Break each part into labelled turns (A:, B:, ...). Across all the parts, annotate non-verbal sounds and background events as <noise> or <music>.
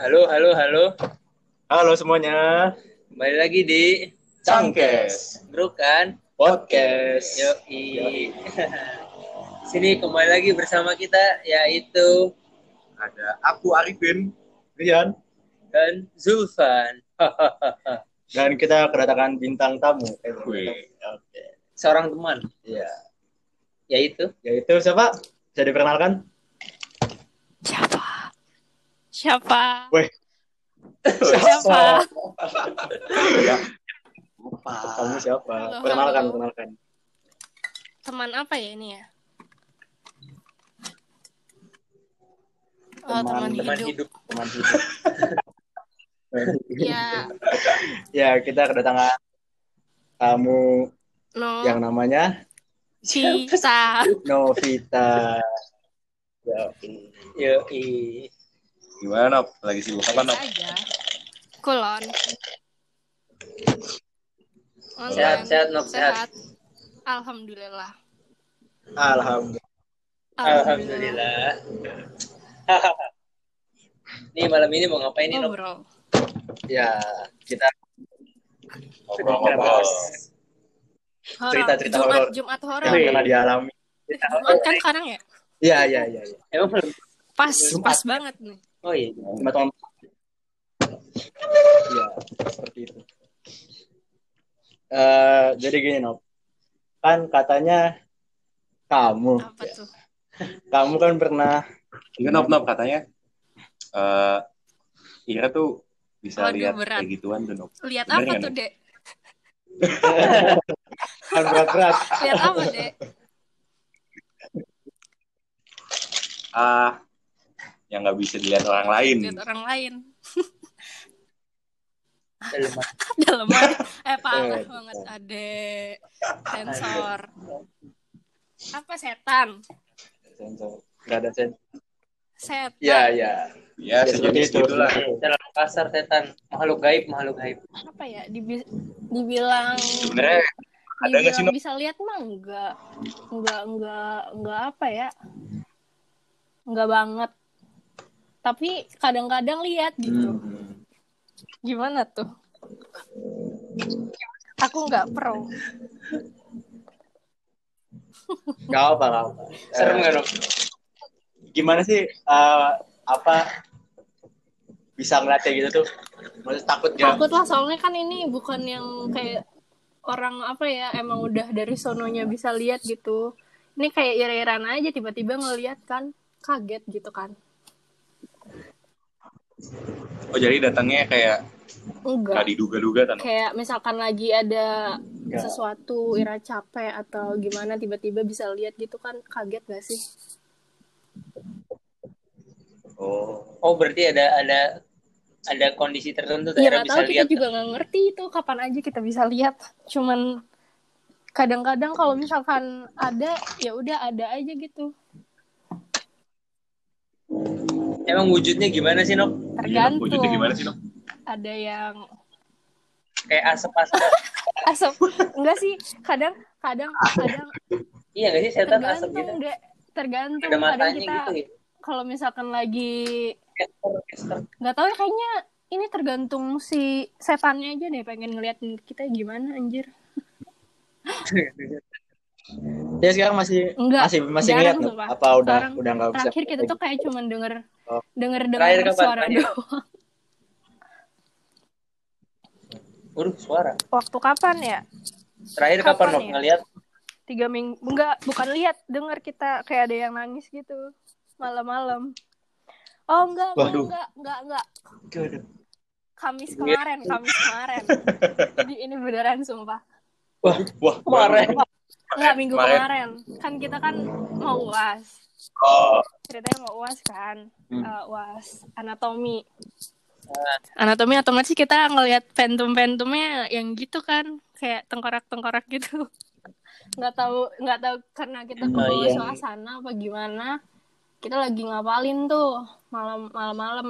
A: Halo, halo, halo.
B: Halo semuanya.
A: Kembali lagi di
B: Cangkes
A: Grup kan?
B: Podcast.
A: Yoi. <laughs> Sini kembali lagi bersama kita yaitu
B: Ada aku Arifin, Rian,
A: dan Zulfan. <laughs>
B: dan kita kedatangan bintang tamu. Eh. Oke.
A: Seorang teman
B: Iya.
A: yaitu
B: Yaitu siapa? Bisa diperkenalkan?
C: Siapa? Siapa?
B: Weh.
C: Siapa?
D: Lupa.
B: Kamu siapa?
C: Halo,
B: perkenalkan,
C: halo.
B: perkenalkan.
C: Teman apa ya ini ya? Oh,
B: Teman-
C: teman,
A: teman
C: hidup.
A: hidup.
B: Teman hidup. <laughs>
C: Ya,
B: ya, kita kedatangan tamu
C: no.
B: yang namanya
C: Vita.
B: Novita. Ya,
A: Yoi.
D: Gimana, Nop? Lagi sibuk apa, Nop?
C: aja. Kulon. Online.
A: Sehat, sehat, Nok, sehat.
C: Alhamdulillah.
B: Alhamdulillah.
A: Alhamdulillah. <laughs> Nih malam ini mau ngapain nih?
C: Ngobrol.
B: Ya, kita
D: Ngobrol-ngobrol.
C: Horor.
B: Cerita-cerita
C: Jumat,
B: horor.
C: Jumat horor.
B: yang pernah dialami.
C: Jumat kan sekarang ya?
B: Iya, iya, iya. Ya.
A: Emang belum?
C: Pas,
B: Jumat.
C: pas banget nih.
A: Oh iya.
B: Cuma tahun. Iya, seperti itu. Eh, jadi gini, Nop. Kan katanya kamu,
C: Apa tuh?
B: kamu kan pernah
D: Iya, Nop, Nop, katanya. eh Ira tuh bisa
C: Waduh,
D: lihat
C: berat.
D: kayak gituan tuh, Nop.
C: Lihat
D: Bener
C: apa tuh? Dek?
B: kan berat-berat.
C: Lihat apa, Dek?
D: Ah, yang nggak bisa dilihat orang lain.
C: Lihat orang lain.
A: Dalam <laughs>
C: eh <laughs> parah
B: Eh,
C: banget adek sensor apa setan
B: Sensor. Nggak ada sensor.
C: setan
B: Iya, iya.
D: Ya,
B: Ya, seperti
D: sejenis
B: itu.
D: gitulah.
A: dalam pasar setan makhluk gaib makhluk gaib
C: apa ya Dibi- dibilang
D: Sebenarnya ada nggak sih,
C: bisa lihat mah enggak enggak enggak enggak apa ya enggak banget tapi kadang-kadang lihat gitu
B: Hmm.
C: gimana tuh aku nggak pro
B: Nggak apa, nggak apa.
A: serem nggak Nok?
B: Gimana sih eh, apa bisa ngeliat kayak gitu tuh? Maksudnya takut ya?
C: takut lah soalnya kan ini bukan yang kayak orang apa ya emang udah dari sononya bisa lihat gitu ini kayak ira-iran aja tiba-tiba ngeliat kan kaget gitu kan
D: Oh, jadi datangnya kayak nggak
C: enggak
D: diduga-duga, kan?
C: Kayak misalkan lagi ada
B: Enggak.
C: sesuatu ira capek atau gimana tiba-tiba bisa lihat gitu kan kaget gak sih
B: Oh.
A: oh berarti ada ada ada kondisi tertentu
C: ya nggak
A: bisa
C: tahu kita
A: lihat
C: juga nggak ngerti itu kapan aja kita bisa lihat cuman kadang-kadang kalau misalkan ada ya udah ada aja gitu
A: emang wujudnya gimana sih Nok?
C: Tergantung.
D: Wujudnya gimana sih, Nop?
C: ada yang
A: kayak asap-asap <laughs>
C: asap. Enggak sih kadang kadang kadang
A: iya nggak sih setan asap gitu?
C: Tergantung deh tergantung
A: ada
C: kadang
A: matanya
C: kita
A: gitu gitu
C: kalau misalkan lagi nggak tahu ya kayaknya ini tergantung si setannya aja deh pengen ngeliatin kita gimana anjir.
B: Dia sekarang masih
C: Enggak,
B: masih masih ngeliat. Apa udah
C: Sekarang
B: udah nggak bisa?
C: terakhir kita tuh kayak cuman denger
B: Oh.
C: denger
A: kapan?
C: suara doang.
A: Waduh, suara.
C: Waktu kapan ya?
A: Terakhir kapan,
C: Kapan ya?
A: ngeliat?
C: Tiga minggu enggak bukan lihat denger kita kayak ada yang nangis gitu malam-malam. Oh enggak enggak
B: Waduh.
C: enggak enggak enggak. Kamis kemarin Kamis kemarin. Jadi ini beneran sumpah.
B: Wah,
D: Wah,
A: kemarin.
C: enggak minggu
D: Kemarin.
C: kemarin. Kan kita kan mau uas
D: Oh,
C: ceritanya mau uas kan.
B: Hmm.
C: Eh, uas anatomi. Anatomi otomatis kita ngelihat pentum-pentumnya yang gitu kan kayak tengkorak-tengkorak gitu. <laughs> Nggak tahu nggak tahu karena kita ke
A: Oh, iya.
C: suasana apa gimana kita lagi ngapalin tuh malam malam malam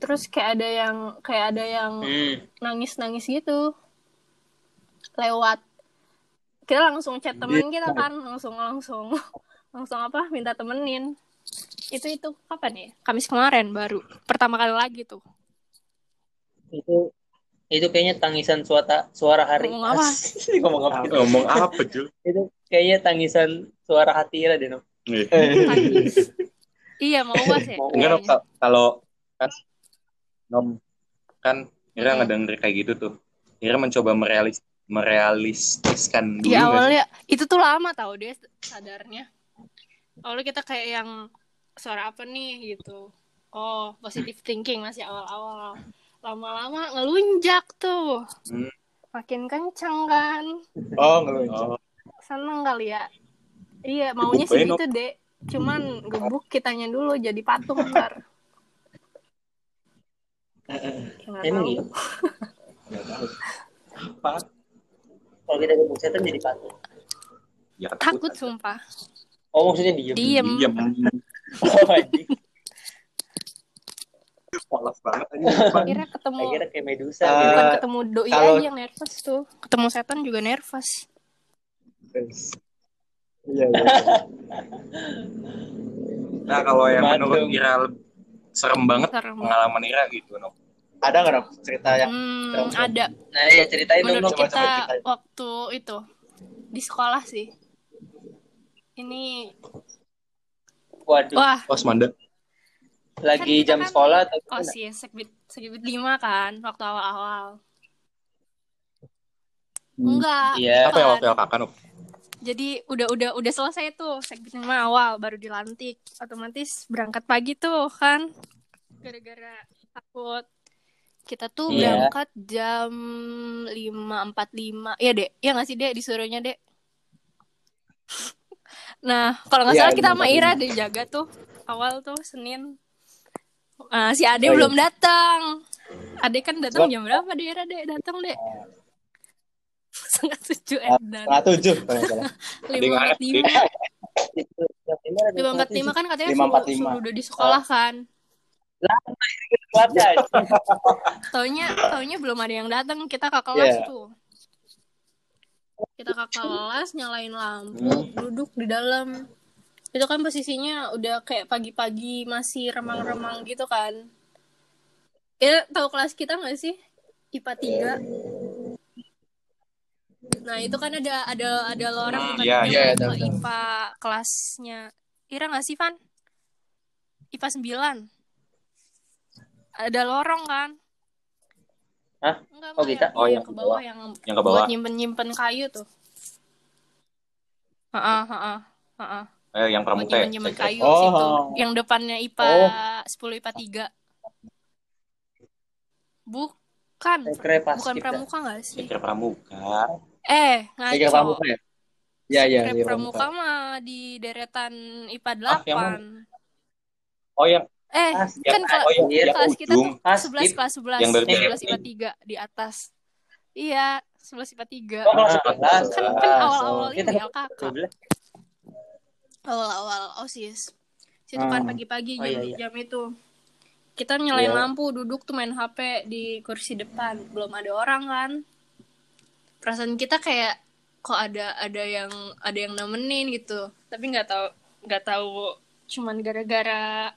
C: terus kayak ada yang kayak ada yang
A: hmm.
C: nangis nangis gitu. Lewat. Kita langsung chat temen kita kan langsung langsung langsung apa minta temenin itu itu kapan ya Kamis kemarin baru pertama kali lagi tuh
A: Itu itu kayaknya tangisan suara suara hari.
C: Ngomong apa? <laughs>
B: Ngomong apa?
D: Ngomong apa, Jul?
A: Itu kayaknya tangisan suara hati Ira deh, no.
C: Tangis. iya mau ya
A: Mau
D: Enggak, kalau kan Nom kan Ira
C: Hmm.
D: ngedenger kayak gitu tuh. Ira mencoba merealis merealistiskan dulu
C: Iya
D: nggak sih?
C: awalnya itu tuh lama tau dia sadarnya. Awalnya kita kayak yang suara apa nih gitu. Oh positive thinking masih awal-awal. Lama-lama ngelunjak tuh.
D: Hmm.
C: Makin kenceng kan.
B: Oh, ngelucu.
D: Oh,
C: Seneng kali ya. Iya maunya sih gitu dek. Cuman gebuk kitanya dulu jadi patung ntar.
A: Emang iya. Kalau kita gebuk setan jadi patung.
D: Ya,
C: Takut sumpah.
A: Oh, maksudnya diem.
C: Diem.
D: Diam.
A: Oh, anjing.
D: Polos banget.
C: Akhirnya ketemu
A: Akhirnya kayak Medusa gitu.
C: bukan ketemu doi
B: kalau-
C: aja yang nervous tuh. Ketemu setan juga nervous.
B: Iya, iya.
D: Nah, kalau yang
A: Bandung.
D: menurut Ira serem banget
C: Serem.
D: pengalaman Ira gitu, Nom.
B: Ada nggak dong cerita yang
C: Hmm,
B: serem?
C: ada.
A: Nah, ya ceritain dong,
C: Menurut
A: dong.
B: coba,
C: kita
B: coba ceritain.
C: waktu itu di sekolah sih. Ini
A: Waduh,
C: wah,
D: Oh, Semanda.
A: lagi
C: kita
A: jam
C: kan-
A: sekolah atau
C: oh sih segbit segbit lima kan waktu awal-awal. Enggak.
A: Iya.
D: Apa ya
C: kan.
D: waktu Nom?
C: Jadi udah udah udah selesai tuh segbit lima awal baru dilantik. Otomatis berangkat pagi tuh kan. Gara-gara takut kita tuh
A: Iya.
C: berangkat jam 5.45. Iya, Dek. Iya nggak sih, Dek? Disuruhnya, Dek. Nah, kalau nggak
B: Iya,
C: salah kita sama
B: 5.45.
C: Ira deh jaga tuh. Awal tuh Senin. Ah, si Ade
B: Oh, iya.
C: belum datang. Ade kan datang jam berapa, Dek? Ira, Dek? Datang, Dek. <laughs> Setengah tujuh
B: Ah,
C: Edan.
B: setengah tujuh kalau nggak salah. <laughs>
C: Lima empat lima. Lima empat lima kan katanya suruh,
B: 5.45.
C: suruh udah di sekolah kan.
A: Kuatnya. <laughs>
C: Taunya taunya belum ada yang datang kita ke kelas
B: Iya.
C: tuh. Kita ke kelas nyalain lampu,
B: Hmm.
C: duduk di dalam. Itu kan posisinya udah kayak pagi-pagi masih remang-remang gitu kan. Ya tahu kelas kita nggak sih? IPA 3. Nah, itu kan ada ada ada lorong
D: Hmm, iya,
B: iya,
C: ke
B: tahu, tahu.
C: IPA kelasnya. Ira nggak sih, Van? IPA 9. Ada lorong kan?
A: Hah?
C: Enggak,
A: Oh, kita?
C: yang,
D: Oh,
C: yang
D: yang
C: ke bawah yang
D: Yang ke
C: buat
D: bawah.
C: nyimpen-nyimpen kayu tuh. Heeh, heeh, heeh.
D: Eh, yang pramuka ya? kira.
C: kayu
B: Oh.
C: situ. Yang depannya IPA
B: Oh.
C: 10 IPA 3. Bukan. Bukan
A: kita.
C: pramuka enggak
D: Saya
C: sih?
D: kira pramuka.
C: Eh, ngaco.
B: pramuka ya? Iya, iya,
C: Krep
B: iya.
C: pramuka mah di deretan IPA 8.
D: Ah, yang mana? Oh, yang
C: Eh,
A: Ah,
C: kan kela-
D: oh,
A: Iya,
C: kelas kita
D: ujung.
C: tuh
A: Pas,
C: 11 kelas 11,
D: Yang dari
C: 11
D: tiga.
C: IPA 3 di atas. Iya, 11 IPA 3.
A: Oh,
B: Ah,
A: 11.
C: Kan kan awal-awal
A: Kita
C: ini LKK.
A: 12.
C: Awal-awal OSIS. Situ
B: Ah.
C: kan pagi-pagi
A: Oh,
C: jam,
A: iya, iya.
C: jam itu. Kita nyalain
B: Iya.
C: lampu, duduk tuh main HP di kursi depan. Belum ada orang kan. Perasaan kita kayak kok ada ada yang ada yang nemenin gitu. Tapi nggak tahu nggak tahu cuman gara-gara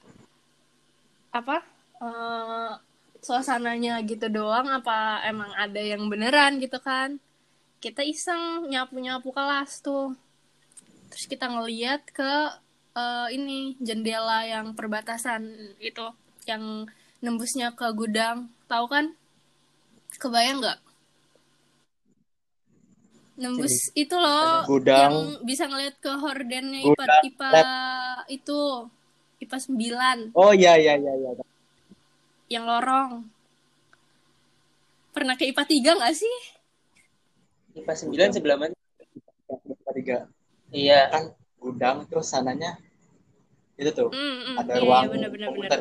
C: apa? eh, suasananya gitu doang apa emang ada yang beneran gitu kan. Kita iseng nyapu-nyapu kelas tuh. Terus kita ngeliat ke eh, ini jendela yang perbatasan itu yang nembusnya ke gudang tahu kan kebayang nggak nembus itu loh
B: Gudang.
C: yang bisa ngeliat ke hordennya IPA IPA itu IPA 9
B: Oh iya iya iya iya.
C: yang lorong pernah ke IPA 3 nggak sih
A: IPA 9 sebelah mana?
B: Tiga
A: Iya.
B: kan gudang terus sananya itu tuh
C: Hmm, hmm,
B: ada
C: iya,
B: ruang
C: iya, bener-bener
B: komputer.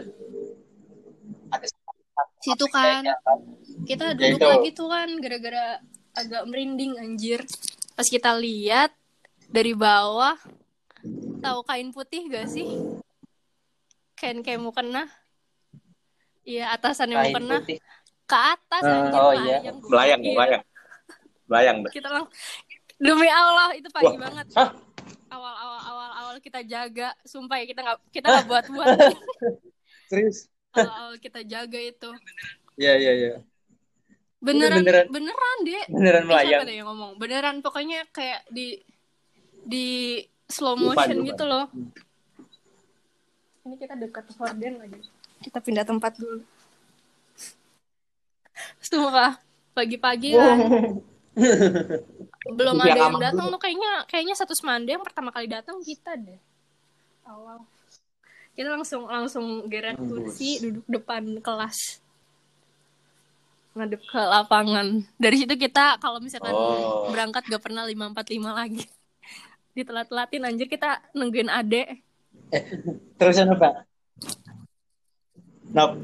B: Ada
C: situ kan
B: kan.
C: kita
B: Ya,
C: duduk
B: itu.
C: lagi tuh kan gara-gara agak merinding anjir pas kita lihat dari bawah tahu kain putih gak sih kain kayak mukena iya atasannya
A: Kain
C: mukena ke atas
B: Ah,
C: anjir
A: oh iya.
C: melayang.
D: Melayang,
C: Iya.
D: melayang.
C: Kita lang demi Allah itu pagi
D: Wah.
C: banget
A: Hah?
C: awal awal awal awal awal-awal kita jaga sumpah ya kita nggak kita nggak buat buat <laughs>
B: Serius?
C: awal kita jaga itu
B: Iya iya iya.
C: beneran
A: beneran.
C: beneran, deh
A: Beneran
C: Eh,
A: melayang.
C: deh yang ngomong beneran pokoknya kayak di di slow
B: Lupa,
C: motion
B: lupa.
C: gitu loh ini kita dekat horden lagi. Kita pindah tempat dulu. Sumpah pagi-pagi kan. <laughs> Belum ada yang datang tuh kayaknya kayaknya satu semanda yang pertama kali datang kita deh. Awal. Kita langsung langsung geret kursi duduk depan kelas. Ngadep ke lapangan. Dari situ kita kalau misalkan
D: Oh.
C: berangkat gak pernah 545 lagi. <laughs> Ditelat-telatin anjir kita nungguin adek
B: Terusan apa? Nop,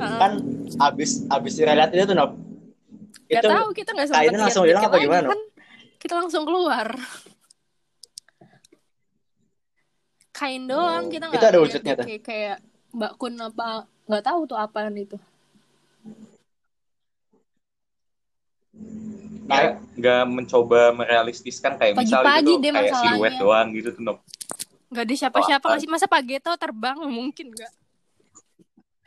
C: Heeh.
B: kan abis abis dilihat itu tuh Nop.
C: Gak
B: Itu
C: tahu kita gak
B: Kak
C: sempat
B: langsung bilang apa gimana,
C: kan kita langsung keluar kain doang kita
B: Itu
C: nggak
B: ada
C: lihat
B: wujudnya, Teh?
C: kayak kayak mbak kun apa nggak tahu tuh apaan itu
D: Nah, nggak mencoba merealistiskan kayak misal
C: Pagi-pagi
D: gitu
C: deh
D: kayak siluet doang gitu tuh Nop.
C: Nggak ada siapa-siapa
D: Oh,
C: nggak sih masa Pageto terbang mungkin nggak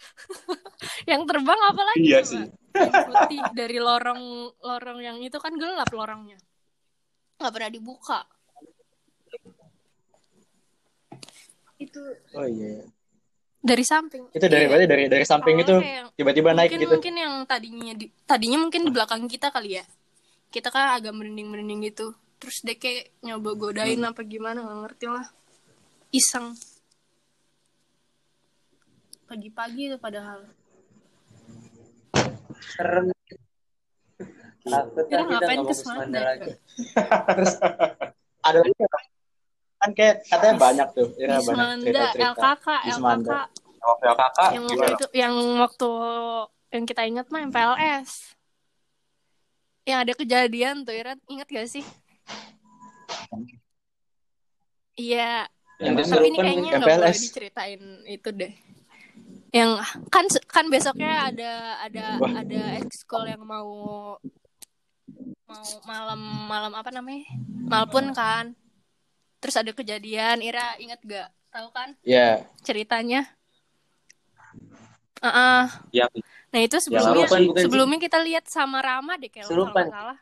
C: <laughs> yang terbang apa lagi
D: Iya
C: coba?
D: sih.
C: yang putih dari lorong lorong yang itu kan gelap lorongnya nggak pernah dibuka itu
B: Oh iya.
C: dari samping
B: Itu dari
C: Iya.
B: berarti dari dari samping itu tiba-tiba naik
C: mungkin
B: gitu.
C: mungkin yang tadinya di, tadinya mungkin di belakang kita kali ya kita kan agak merinding merinding gitu terus dia kayak nyoba godain
B: Hmm.
C: apa gimana nggak ngerti lah iseng. Pagi-pagi itu padahal.
A: Serem.
C: Kira
A: kita
C: ngapain
A: nggak
C: ke
A: mau ke lagi. <laughs>
B: Terus ada kan kayak katanya banyak tuh. Ira banyak
C: Semanda
B: cerita-cerita.
C: LKK. LKK
D: Waktu kakak
C: yang waktu itu yang waktu yang kita ingat mah MPLS yang ada kejadian tuh Ira ingat gak sih? Iya
B: Yang
C: tapi ini
A: kesurupan
C: kayaknya nggak boleh diceritain itu deh. Yang kan kan besoknya ada ada
B: Wah.
C: ada ekskul yang mau mau malam malam apa namanya? Malpun kan. Terus ada kejadian. Ira ingat gak tahu kan?
B: Iya.
C: ceritanya? Heeh.
D: Yang
C: nah itu sebelumnya
A: bukan sih?
C: sebelumnya kita lihat sama Rama deh kalau salah.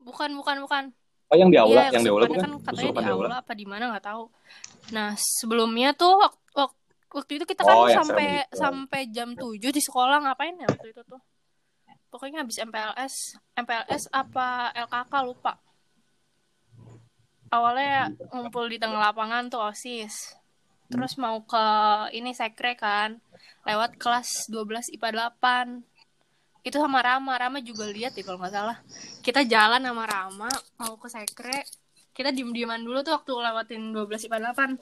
C: Bukan bukan bukan
D: oh yang di aula,
C: Iya,
D: yang di aula bukan?
C: kan katanya di aula apa di mana nggak tahu. Nah sebelumnya tuh waktu, waktu itu kita kan
D: Oh, yang
C: sampai
D: gitu.
C: sampai jam 7 di sekolah ngapain ya waktu itu tuh? Pokoknya habis MPLS, MPLS apa LKK lupa. Awalnya ngumpul di tengah lapangan tuh OSIS. Terus mau ke ini sekre kan, lewat kelas 12 IPA 8 itu sama Rama. Rama juga lihat ya kalau nggak salah. Kita jalan sama Rama mau ke sekre. Kita diem dieman dulu tuh waktu lewatin 12 IPA 8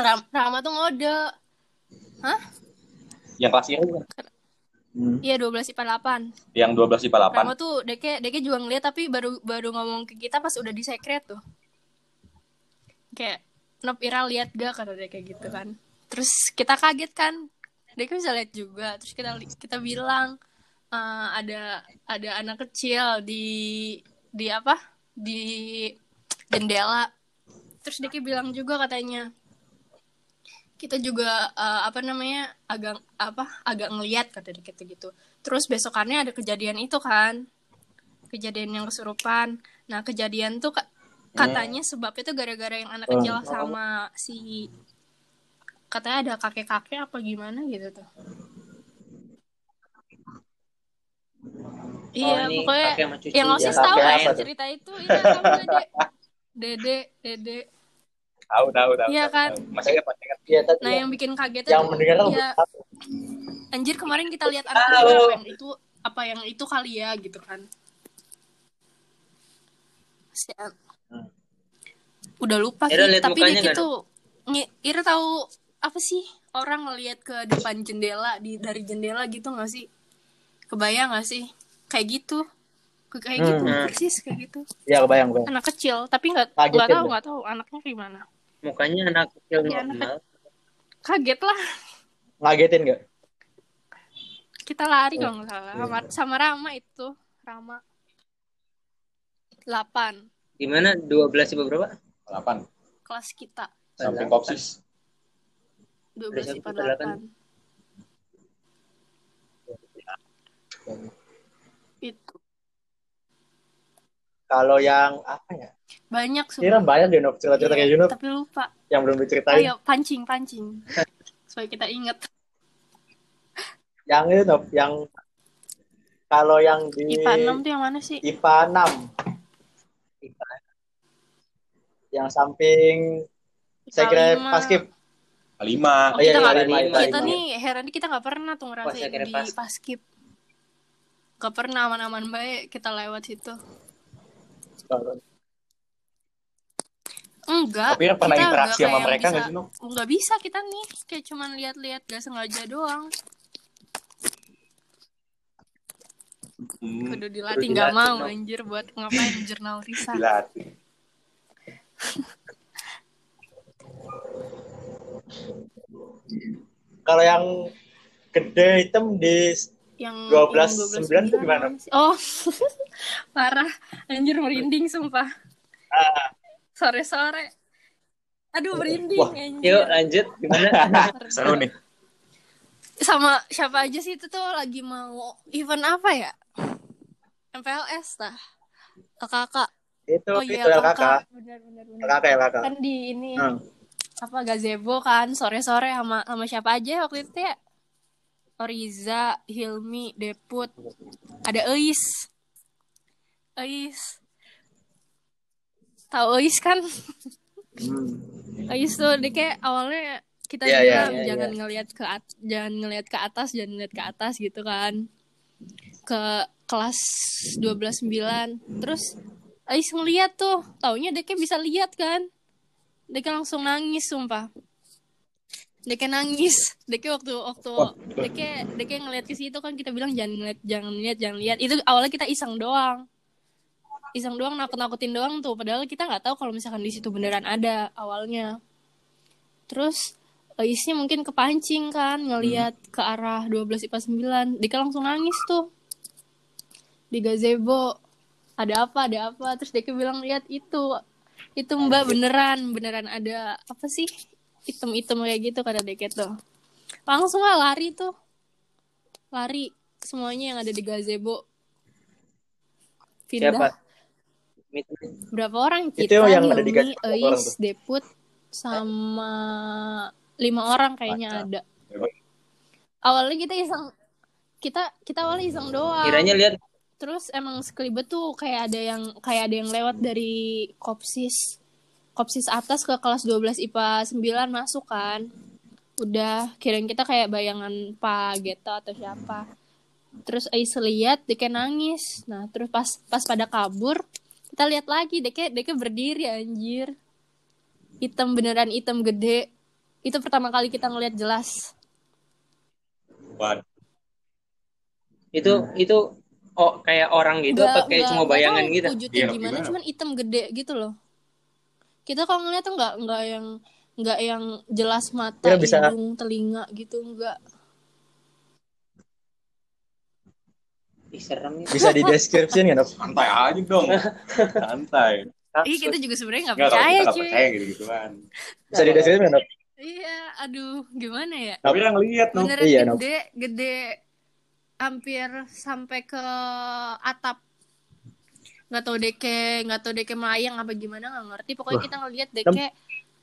C: Ram Rama tuh ngode. Hah?
D: Yang kelas ini?
B: Hmm.
C: iya 12 IPA 8
D: Yang 12 IPA 8.
C: Rama tuh Deke Deke juga ngeliat tapi baru baru ngomong ke kita pas udah di sekre tuh. Kayak Nop Ira lihat gak? kata kayak gitu kan. Terus kita kaget kan. Deke bisa lihat juga. Terus kita kita bilang "Eh, ada ada anak kecil di di apa? Di jendela. Terus Deke bilang juga katanya kita juga eh, apa namanya agak apa agak ngeliat kata tuh gitu. Terus besokannya ada kejadian itu kan. Kejadian yang kesurupan. Nah kejadian tuh ka- katanya sebabnya tuh gara-gara yang anak kecil sama si katanya ada kakek-kakek apa gimana gitu tuh iya
A: ini
C: pokoknya
A: kakek sama cucu.
C: yang osis
B: Ya,
C: tahu lah ya cerita itu. Iya tahu dede <laughs> dede dede.
D: Tahu, tahu, tahu.
C: Iya kan?
D: Masih ingat, masih ingat.
B: Iya,
C: nah yang bikin kaget
B: yang mendengar belum
C: anjir kemarin kita lihat anak yang itu apa yang itu kali ya gitu kan. Si-
B: Hmm.
C: udah lupa
A: Ira
C: sih tapi dia gitu Ira tahu apa sih orang ngelihat ke depan jendela di dari jendela gitu nggak sih? Kebayang nggak sih kayak gitu kayak gitu
A: Hmm.
C: persis kayak gitu
B: Iya, kebayang, kebayang.
C: anak kecil tapi nggak nggak tahu
B: dah.
C: nggak tahu anaknya gimana
A: Mukanya anak kecil
C: Iya, anak
A: normal.
C: kaget lah
B: Ngagetin nggak?
C: kita lari kalau nggak
B: Iya.
C: salah sama, sama Rama itu Rama 8
A: Gimana? 12 ibu berapa?
D: 8.
C: kelas kita
D: Samping kopsis.
C: 12 IPA
A: Ada satu
C: 8 itu
B: Kalau yang apa ya?
C: banyak sumpah
B: banyak deh cerita-cerita
C: Iya,
B: kayak
C: tapi lupa
B: yang belum diceritain.
C: ayo pancing pancing <laughs> supaya kita inget
B: Yang itu Nop, yang kalau yang di
C: IPA 6 tuh yang mana sih
B: IPA 6. Yang samping saya kira
C: lima.
B: paskib.
D: Lima.
C: Oh,
B: Iya,
C: kita
B: iya, lima,
A: lima,
C: kita
A: lima.
C: nih heran kita nggak pernah tuh ngerasain di
A: pas.
C: paskib nggak pernah aman-aman baik kita lewat situ enggak
D: Tapi kan pernah
C: kita
D: interaksi sama mereka
C: bisa-
D: nggak sih, Nuk?
C: nggak bisa kita nih kayak cuman lihat-lihat gak sengaja doang
D: Hmm,
C: kudu dilatih nggak mau
A: no.
C: anjir buat ngapain jurnal riset
D: dilatih. <laughs>
B: Kalau yang gede hitam di
C: yang
B: 12,
C: yang
B: 9 tuh gimana?
C: Oh, <laughs> parah. Anjir merinding sumpah. Sore-sore. Aduh merinding
B: Wah.
C: anjir.
A: Yuk lanjut gimana? <laughs>
D: Seru nih.
C: Sama siapa aja sih itu tuh lagi mau event apa ya? MPLS tah. Kakak.
B: itu
C: Oh
B: itu
C: iya
B: LKK.
C: kakak. Benar benar benar.
B: LKK LKK.
C: Kan di ini
B: Hmm.
C: apa gazebo kan sore-sore sama sama siapa aja waktu itu ya? Oriza, Hilmi, Deput, ada Eis. Eis. Tahu Eis kan?
B: Hmm.
C: Eis tuh dia kayak awalnya kita
B: iya,
C: bilang
A: iya,
C: jangan
A: iya.
C: ngelihat ke at- jangan ngelihat ke atas, jangan ngelihat ke atas gitu kan. Ke kelas 12 9. Terus Ais ngeliat tuh, taunya dia kayak bisa lihat kan. Dia langsung nangis sumpah. Kayak nangis. Kayak waktu waktu dia kayak ngeliat ke situ kan kita bilang jangan ngeliat, jangan lihat, jangan lihat. Itu awalnya kita iseng doang. Iseng doang nakut-nakutin doang tuh padahal kita nggak tahu kalau misalkan di situ beneran ada awalnya. Terus Aisnya mungkin kepancing kan ngelihat ke arah 12 IPA 9. Dia kayak langsung nangis tuh. Di gazebo ada apa ada apa terus kayak bilang lihat itu itu mbak beneran beneran ada apa sih item-item kayak gitu kata Deket tuh. Langsung lah lari tuh. Lari semuanya yang ada di gazebo. Pindah.
A: Siapa?
C: berapa orang
B: Itu
C: kita
B: yang ada di gazebo
C: Eis? Deput sama lima orang kayaknya
D: Mantap.
C: ada. Awalnya kita iseng kita kita awalnya iseng doang.
A: Kiranya lihat.
C: Terus emang sekelibet tuh kayak ada yang kayak ada yang lewat dari kopsis kopsis atas ke kelas 12 IPA 9 masuk kan. Udah kirain kita kayak bayangan Pak Geto atau siapa. Terus Ais lihat kayak nangis. Nah, terus pas pas pada kabur, kita lihat lagi dia kayak berdiri anjir. Hitam beneran hitam gede. Itu pertama kali kita ngeliat jelas.
D: Waduh.
A: itu itu oh kayak orang gitu apa kayak cuma bayangan gitu.
C: wujudnya
D: Iya,
C: gimana,
D: gimana?
C: cuman hitam gede gitu loh kita kalau ngeliat tuh nggak nggak yang nggak yang jelas mata
B: Ya, bisa.
C: hidung telinga gitu nggak
A: serem nih.
B: Bisa dideskripsiin nggak, Nov?
D: Santai aja dong. <laughs> Santai.
C: Ih kita juga sebenarnya nggak percaya
D: nggak
C: cuy
D: percaya gitu-gituan.
B: Bisa dideskripsiin nggak, Nov?
C: iya aduh gimana ya
D: Tapi yang lihat no.
C: beneran
B: Iya, Nob.
C: gede gede hampir sampai ke atap nggak tahu deke nggak tahu deke melayang apa gimana nggak ngerti pokoknya
B: Wah.
C: kita ngeliat deke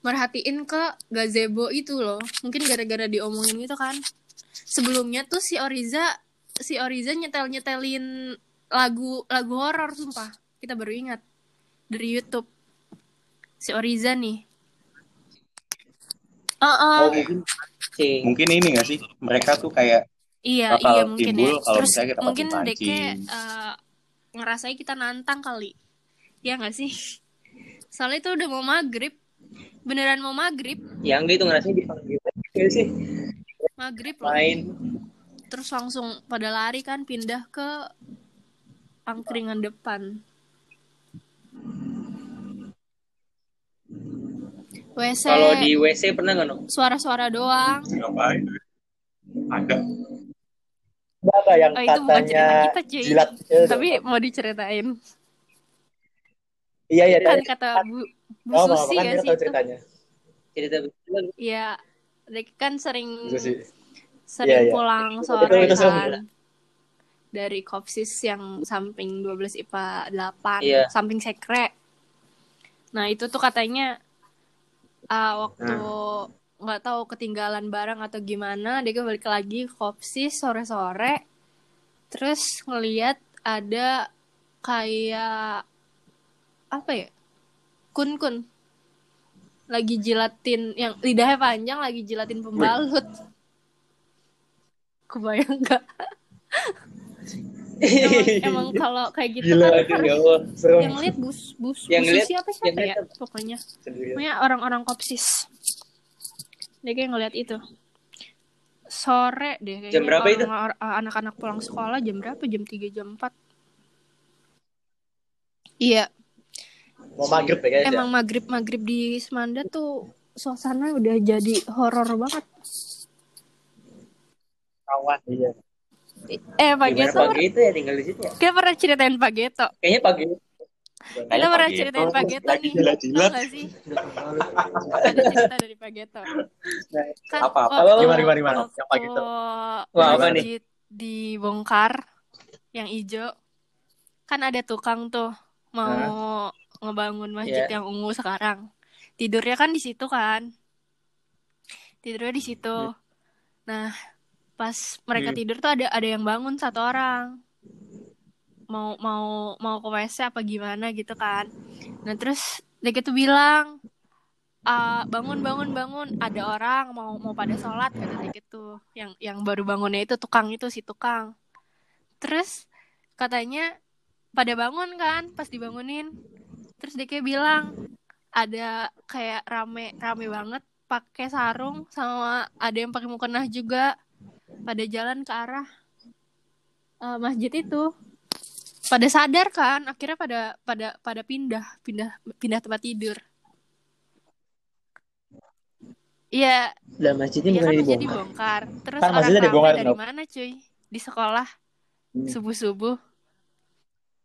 C: merhatiin ke gazebo itu loh mungkin gara-gara diomongin gitu kan sebelumnya tuh si Oriza si Oriza nyetel nyetelin lagu lagu horor sumpah kita baru ingat dari YouTube si Oriza nih Ah, ah.
A: Oh mungkin sih.
D: Mungkin ini nggak sih? Mereka tuh kayak
C: Iya,
D: bakal
C: iya mungkin
D: timbul
C: ya.
D: kalau
C: Terus
D: misalnya kita
C: mungkin
D: pancing.
C: Deke eh, ngerasain kita nantang kali. Ya nggak sih? Soalnya itu udah mau maghrib. Beneran mau maghrib.
A: Yang gitu ngerasanya dipanggil gitu sih.
C: Maghrib loh.
A: Main.
C: Terus langsung pada lari kan pindah ke angkringan depan. WC.
A: Kalau di WC pernah nggak no?
C: Suara-suara doang.
D: ngapain? Ada.
B: Ada yang
C: Oh, itu bukan
B: katanya
C: kita, cuy.
B: jilat. eh,
C: Tapi mau diceritain.
B: Iya, iya,
C: Kan
B: iya.
C: kata Bu Bu
B: Oh,
C: Susi
B: kan
C: ya sih itu.
B: ceritanya.
A: cerita
C: Iya, kan sering
B: Susi.
C: sering
B: Iya, iya.
C: pulang
B: Itu-
C: sore
B: itu serem.
C: kan. Dari Kopsis yang samping 12 IPA 8,
A: Iya.
C: samping sekre. Nah, itu tuh katanya ah, waktu nggak tahu ketinggalan barang atau gimana, dia balik lagi ke Kopsis sore-sore. Terus ngeliat ada kayak apa ya? Kun-kun lagi jilatin yang lidahnya panjang lagi jilatin pembalut. Kebayang gak? <laughs> emang, emang kalau kayak gitu
B: Gila,
C: kan
A: ya Allah
B: Serem.
C: yang lihat bus bus
A: Yang
C: bus
A: lihat-
C: siapa
A: yang
C: siapa ya
A: lihat
C: pokoknya pokoknya orang-orang kopsis dia kayak ngeliat itu sore deh kayaknya
A: Jam berapa itu?
C: orang- anak-anak pulang sekolah jam berapa? Jam 3 jam 4 iya.
B: Mau maghrib ya guys
C: emang maghrib maghrib di Semanda tuh suasana udah jadi horor banget.
B: Kawan. Iya.
C: eh Pak
A: gimana
C: Geto?
A: Pagi itu ya tinggal di situ ya?
C: Kita pernah ceritain Pak Geto?
A: Kayaknya pagi
C: kita pernah ceritain Pak Geto
D: lagi
C: nih gak sih ada cerita dari Pak Geto kan
D: Apa, apa?
C: waktu-
B: Gimana, gimana, gimana? Yang Pak Geto.
A: Wah, apa nih?
C: masjid dibongkar yang hijau kan ada tukang tuh mau ngebangun masjid
A: Iya.
C: yang ungu sekarang tidurnya kan di situ kan tidurnya di situ nah pas mereka
A: Hmm.
C: tidur tuh ada ada yang bangun satu orang mau mau mau ke WC apa gimana gitu kan. Nah terus dia gitu bilang "Ah, bangun bangun bangun. Ada orang mau mau pada sholat kata dia gitu. Yang yang baru bangunnya itu tukang itu si tukang. Terus katanya pada bangun kan pas dibangunin. Terus dia bilang ada kayak rame rame banget pakai sarung sama ada yang pakai mukena juga. Pada jalan ke arah eh, masjid itu pada sadar kan akhirnya pada pada pada pindah pindah pindah tempat tidur Iya,
A: lah masjidnya
C: iya
A: bukan
C: kan masjid
A: dibongkar
C: dibongkar. Terus
B: Kan
C: orang
B: masjidnya
C: rame
B: dibongkar,
C: dari mana cuy? Di sekolah
B: Hmm.
C: subuh-subuh.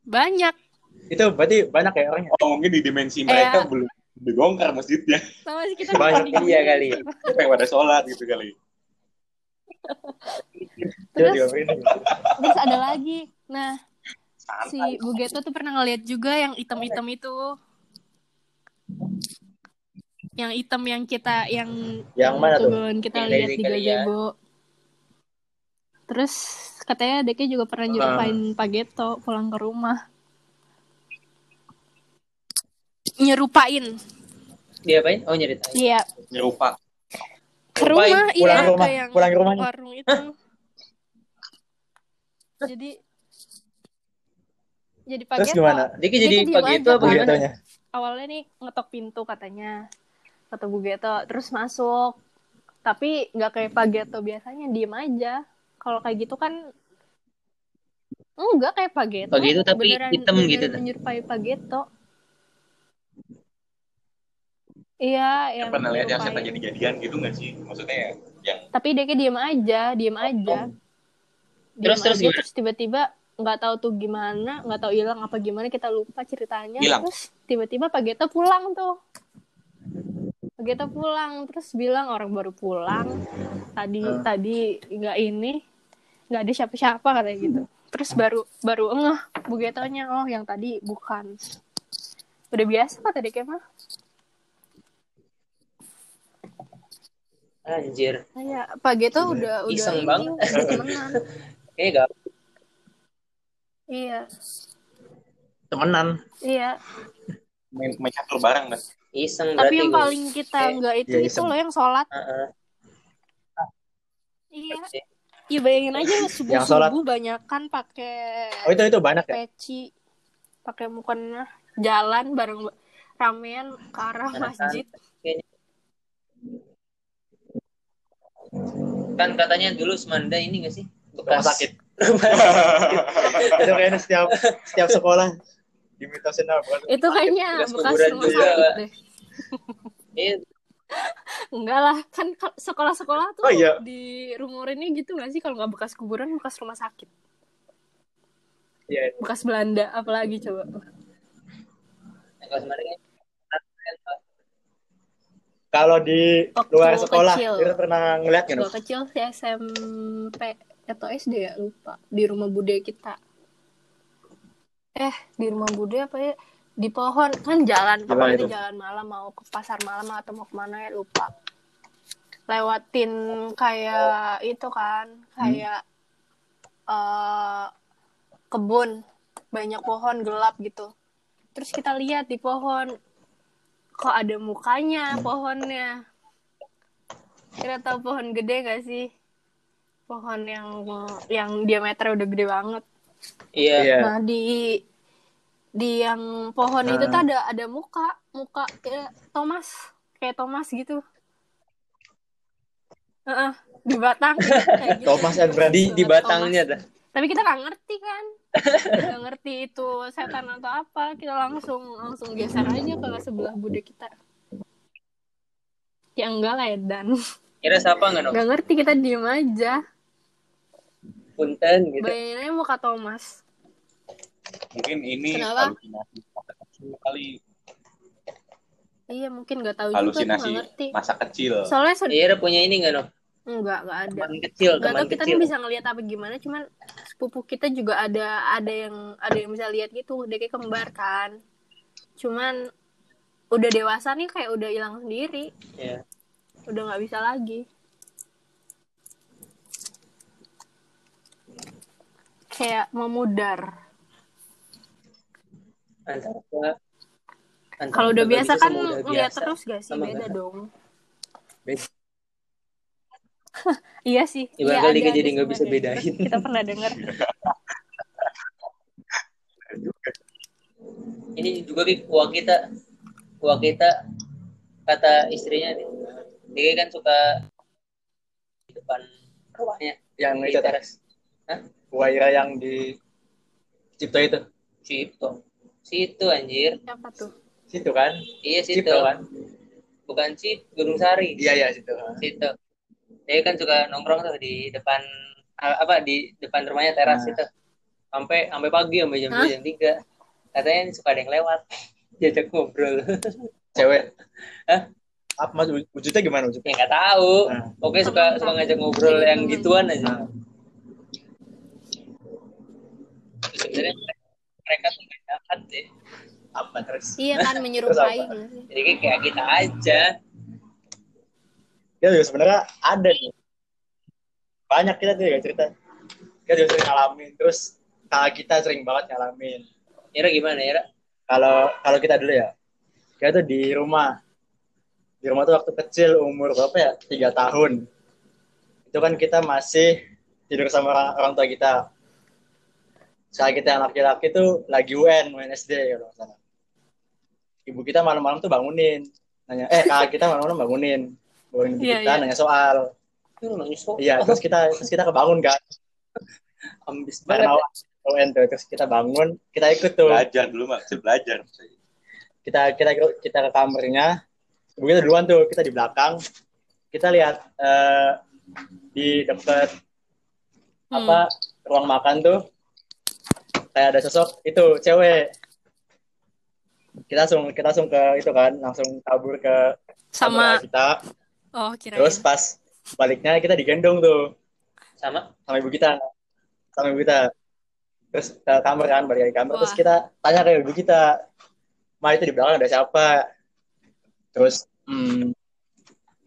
C: Banyak.
B: Itu berarti banyak ya orangnya.
D: Oh mungkin di dimensi
C: Eh,
D: mereka belum dibongkar masjidnya.
C: Sama sih kita
B: Banyak,
C: di-
A: iya kali.
D: Pengen pada sholat gitu kali.
C: Terus, terus ada lagi. Nah,
D: Santai.
C: Bu Geto tuh pernah ngeliat juga yang item-item itu. Yang item yang kita yang
B: Yang mana tuh?
C: turun kita
A: Yang
C: lihat
A: dari
C: di
A: ya.
C: gazebo. Terus katanya Deke juga pernah nyerupain Pak Geto pulang ke rumah. Nyerupain.
A: dia apain oh nyeritain
C: Iya,
D: Nyerupa.
C: ke rumah
B: pulang
C: iya
B: ke rumah,
C: ke yang
B: pulang ke rumahnya.
C: warung itu. jadi jadi Pak
B: Terus gimana?
A: kayak jadi
C: tuh
A: pagi itu apa gimana
C: awalnya nih ngetok pintu katanya. Kata Bu Geto terus masuk. Tapi nggak kayak Pak Geto biasanya diem aja. Kalau kayak gitu kan enggak kayak Pak Geto
A: Pak Geto tapi
C: Beneran-
A: hitam
C: beneran
A: gitu.
C: menyerupai Pak Geto iya yang
D: Pernah lihat yang setan jadi-jadian gitu nggak sih? Maksudnya ya, yang
C: tapi dia kayak diem aja diem aja. Diem
A: Terus- terus
C: aja,
A: gimana?
C: terus tiba-tiba nggak tahu tuh gimana nggak tahu hilang apa gimana kita lupa ceritanya.
D: Hilang.
C: terus tiba-tiba Pak Geto pulang tuh. Pak Geto pulang terus bilang orang baru pulang tadi
A: Hmm.
C: tadi nggak ini nggak ada siapa-siapa katanya gitu. Terus baru baru ngeh Bu Getonya oh yang tadi bukan. Udah biasa kata dia mah.
A: Anjir.
C: Kayak Pak Geto udah udah
A: Iseng
C: ini,
A: banget.
C: udah temenan. <laughs>
A: Gak
C: iya
B: Temenan.
C: iya
D: main, main catur bareng kan?
A: iseng
C: Tapi yang
A: gua.
C: paling kita
A: Eh,
C: nggak itu
B: iya,
C: itu loh yang sholat.
A: Heeh.
C: Iya. Iya bayangin aja subuh
B: Yang sholat.
C: subuh banyak kan pakai
B: Oh itu itu banyak ya.
C: peci, pakai mukena jalan bareng ramean ke arah masjid.
A: kan katanya dulu Semanda ini gak sih
B: Rumah sakit. <laughs> itu kayaknya setiap setiap sekolah dimitosin apa? bukan?
C: Itu kayaknya
A: Bekas
C: rumah sakit deh.
A: Iya,
C: Enggak lah, kan ka- sekolah-sekolah tuh
B: Oh, iya.
C: di rumurinnya gitu nggak sih kalau nggak bekas kuburan bekas rumah sakit,
B: Iya.
C: bekas Belanda apalagi coba.
A: kalau
B: di
C: Waktu
B: luar sekolah
C: kecil.
B: Ira pernah ngeliat nggak
C: Gue kecil sih SMP atau SD ya lupa di rumah bude kita. Eh di rumah bude apa ya? Di pohon kan jalan pokoknya
B: itu?
C: di jalan malam mau ke pasar malam atau mau ke mana ya lupa. Lewatin kayak itu kan kayak eh kebun banyak pohon gelap gitu. Terus kita lihat di pohon kok ada mukanya pohonnya. Kira tahu pohon gede gak sih? Pohon yang yang diameter udah gede banget.
A: Iya.
B: Iya.
C: Nah di di yang pohon itu
B: Nah.
C: tuh ada ada muka muka kayak Thomas kayak Thomas gitu. Heeh, di batang <laughs> kayak gitu.
B: Thomas and Friends.
A: Di di batangnya
C: Thomas.
A: dah.
C: Tapi kita nggak ngerti kan, nggak ngerti itu setan atau apa. Kita langsung langsung geser aja ke sebelah bude kita. Ya enggak lah Edan.
A: Kira siapa nggak no?
C: Nggak ngerti kita diem aja.
A: Punten gitu.
C: Bayanginnya muka Thomas.
D: Mungkin ini
C: Kenapa?
D: halusinasi masa kecil kali.
C: Iya mungkin nggak tahu juga tuh
D: Halusinasi
C: nggak ngerti.
D: masa kecil.
C: Soalnya sed-
A: Ira punya ini nggak no?
C: enggak enggak ada.
A: Teman kecil,
C: Nggak
A: teman
C: tahu kita
A: kecil.
C: nih bisa ngelihat apa gimana, cuman sepupu kita juga ada ada yang ada yang bisa lihat gitu, dia kayak kembar kan. Cuman udah dewasa nih kayak udah hilang sendiri,
A: Iya.
C: udah nggak bisa lagi. Kayak memudar.
A: Antara antara
C: Kalau udah biasa kan
A: biasa.
C: terus gak sih
A: Sama
C: beda
A: nggak?
C: dong.
A: Beda. <laughs>
C: iya sih.
A: Ibarat
C: iya,
A: kali jadi nggak bisa bedain.
C: Kita pernah dengar. <laughs>
A: Ini juga uang kita uang kita kata istrinya nih. Dia kan suka di depan rumahnya
B: Yang
A: di
B: itu
A: teras.
B: Waira yang di Cipto itu.
A: Cipto. Situ anjir.
C: Siapa tuh?
B: Situ kan?
A: Iya situ.
B: Cipto kan?
A: Bukan Cip, Gunung Sari.
B: Iya iya situ.
A: Situ. Dia kan suka nongkrong tuh di depan apa di depan rumahnya teras
B: Nah.
A: itu. Sampai sampai pagi sampai jam
C: Hah?
A: 2 jam 3. Katanya suka ada yang lewat. <laughs> Diajak ngobrol.
B: Cewek.
A: Hah?
B: Apa wujudnya gimana wujudnya?
A: ya nggak tahu.
B: Nah.
A: Oke suka suka ngajak ngobrol yang gituan aja.
B: Nah,
A: Sebenarnya mereka tuh jahat deh.
B: apa terus?
C: Iya kan menyerupai?
A: Jadi kayak- kita aja.
B: Dia juga sebenarnya ada nih. Banyak kita tuh ya cerita. Kita juga sering ngalamin. Terus kakak kita sering banget ngalamin.
A: Ira gimana Ira?
B: Kalau kalau kita dulu ya, kita tuh di rumah. Di rumah tuh waktu kecil umur berapa ya? Tiga tahun. Itu kan kita masih tidur sama orang, orang tua kita. Saat kita yang laki-laki tuh lagi UN, main SD kalau salah. Ibu kita malam-malam tuh bangunin. Nanya, eh kakak kita malam-malam bangunin. Bangunin ibu
C: Iya,
B: kita,
C: iya.
B: nanya soal. Iya, terus kita terus kita kebangun kan.
A: ambis banget.
B: UN tuh, terus kita bangun, kita ikut tuh.
D: Belajar dulu mak, belajar.
B: kita kita kita ke kamarnya ibu kita duluan tuh kita di belakang kita lihat eh, di dekat
C: Hmm.
B: apa ruang makan tuh kayak ada sosok itu cewek. Kita langsung kita langsung ke itu kan langsung kabur ke
C: Sama
B: kita.
C: Oh kirain.
B: terus pas baliknya kita digendong tuh.
A: Sama?
B: Sama ibu kita. Sama ibu kita. Terus ke kamar kan balik ke kamar. Terus
C: Wah.
B: kita tanya ke ibu kita ma itu di belakang ada siapa? Terus hmm,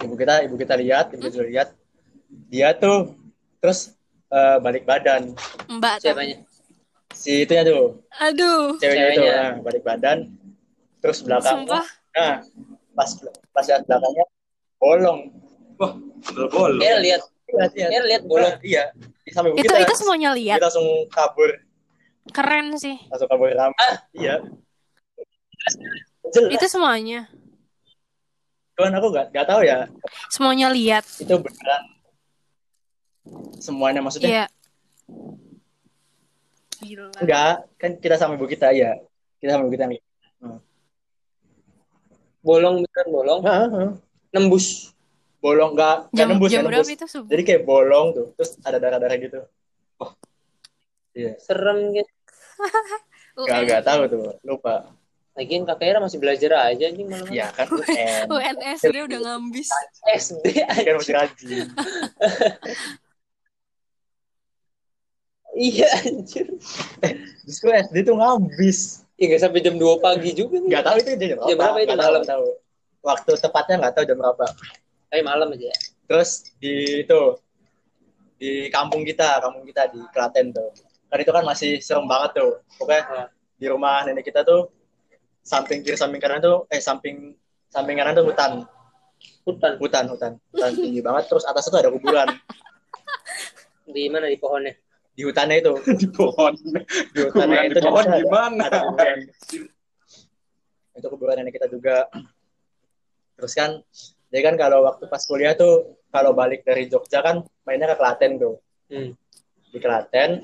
B: ibu kita ibu kita lihat ibu kita lihat. Dia tuh terus eh, balik badan.
C: Mbak tuh.
A: siapanya?
B: Si itunya tuh
C: Aduh.
B: ceweknya itu nah, balik badan terus belakang
C: Sumpah.
B: nah pas pas lihat belakangnya bolong
D: Wah, bolong.
A: Ira lihat
B: lihat lihat
A: Ira lihat bolong.
B: Nah, iya sama ibu
C: Itu
B: kita
C: itu semuanya lihat.
B: kita langsung kabur
C: Keren sih.
B: langsung kabur ramai
A: Ah.
B: iya jelas
C: Itu semuanya.
B: Cuman aku gak, gak tahu ya
C: Semuanya lihat.
B: itu beneran semuanya maksudnya
C: Iya. Gila.
B: enggak kan kita sama ibu kita ya kita sama ibu kita nih
A: Bolong beneran bolong. Nembus.
B: bolong enggak enggak
C: Jam
B: nembus
C: jam
B: nggak
C: berapa
B: nembus
C: itu subuh?
B: jadi kayak bolong tuh terus ada darah darah gitu iya
A: Serem gitu. <laughs>
B: enggak enggak tahu tuh lupa
A: Lagian kakak Ira masih belajar aja anjing malam
B: Iya kan UN.
C: UNS <laughs> dia udah ngambis.
A: SD
B: kan masih rajin. <laughs>
A: Iya anjir.
B: Justru SD tuh ngabis.
A: Ya nggak sampai jam 2 pagi juga nih.
B: Nggak tahu itu jam berapa.
A: Jam berapa itu
B: tahu,
A: malam?
B: tahu. Waktu tepatnya nggak tahu jam berapa.
A: Tapi malam aja ya.
B: Terus di itu di kampung kita, kampung kita di Klaten tuh. Kan itu kan masih serem banget tuh. Pokoknya
A: Ah.
B: di rumah nenek kita tuh samping kiri samping kanan tuh eh samping samping kanan tuh hutan,
A: Hutan.
B: hutan, hutan, hutan tinggi banget. Terus atas itu ada kuburan. <laughs>
A: Di mana di pohonnya?
B: Di hutannya itu, <laughs>
D: di pohon.
B: di hutannya itu
D: di pohon
B: ada-
D: gimana?
B: ada. Itu kuburan nenek kita juga. Terus kan, dia kan kalau waktu pas kuliah tuh kalau balik dari Jogja kan mainnya ke Klaten tuh.
A: Hmm.
B: di Klaten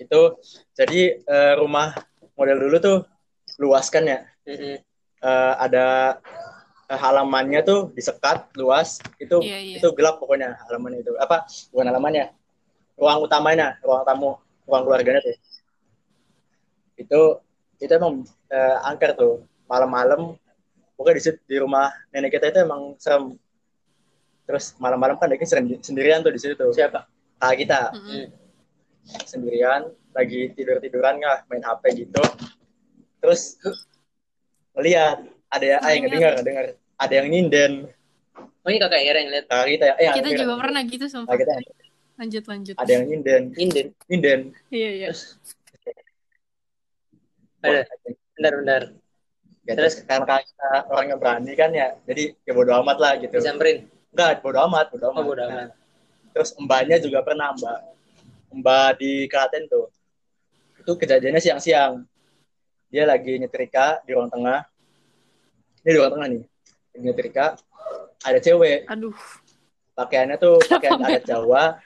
B: itu jadi eh, rumah model dulu tuh luas kan ya
A: Mm-mm.
B: Eh, ada eh, halamannya tuh disekat luas itu
C: Iya, iya.
B: itu gelap pokoknya halamannya itu apa bukan halamannya ruang utamanya ruang tamu ruang keluarganya tuh. Itu itu emang eh, angker tuh. Malam-malam pokoknya di situ- di rumah nenek kita itu emang serem. Terus malam-malam kan lagi sendirian tuh di situ. Tuh
A: Siapa?
B: kakak kita.
C: Mm-mm.
B: sendirian lagi tidur tiduran nggak main HP gitu. Terus ngeliat ada yang ah, yang ngedengar ngedengar ada yang nyinden.
A: Oh ini kakak Ira yang lihat
B: kakak kita eh,
C: Kita juga pernah gitu sumpah.
B: kakak kita
C: Lanjut lanjut.
B: ada yang nyinden
A: Inden.
B: nyinden
C: Iya iya.
A: Ada. Bentar bentar.
B: ya, terus karena kita orangnya berani kan ya jadi ya bodo amat lah gitu
A: Disamperin.
B: enggak bodo amat bodo amat,
A: Oh bodo
B: Nah,
A: amat.
B: terus mbaknya juga pernah mbak mbak di Klaten tuh itu kejadiannya siang-siang dia lagi nyetrika di ruang tengah ini di ruang tengah nih Lagi nyetrika ada cewek
C: Aduh.
B: pakaiannya tuh pakaian <laughs> adat Jawa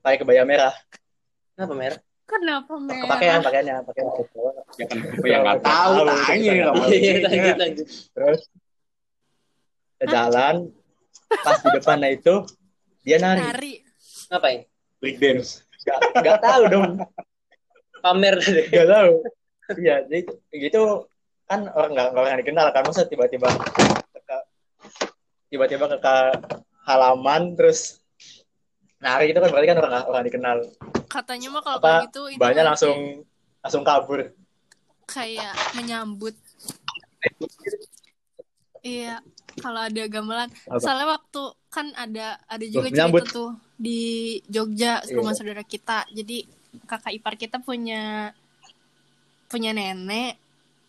B: pakai kebaya merah
A: Kenapa merah?
C: Kenapa merah?
B: pakaian pakaiannya pakaian adat Jawa
D: Ya kan yang nggak tahu, tanya
B: nggak tahu.
A: Iya
D: dia.
A: lanjut lanjut.
B: terus jalan pas di depannya itu dia nari
C: Nari.
A: Ngapain?
D: Break dance.
B: nggak nggak tahu dong
A: Pamer.
B: Gak tahu. Iya, jadi gitu kan orang nggak nggak yang dikenal kan masa tiba-tiba tiba-tiba ke, ke halaman terus nari itu kan berarti kan orang orang dikenal.
C: Katanya mah kalau kayak gitu itu
B: banyak langsung langsung kabur.
C: kayak menyambut. Iya, kalau ada gamelan.
B: Apa?
C: Soalnya waktu kan ada ada juga
B: menyambut.
C: cerita tuh di Jogja
B: Iya.
C: rumah saudara kita. Jadi kakak ipar kita punya punya nenek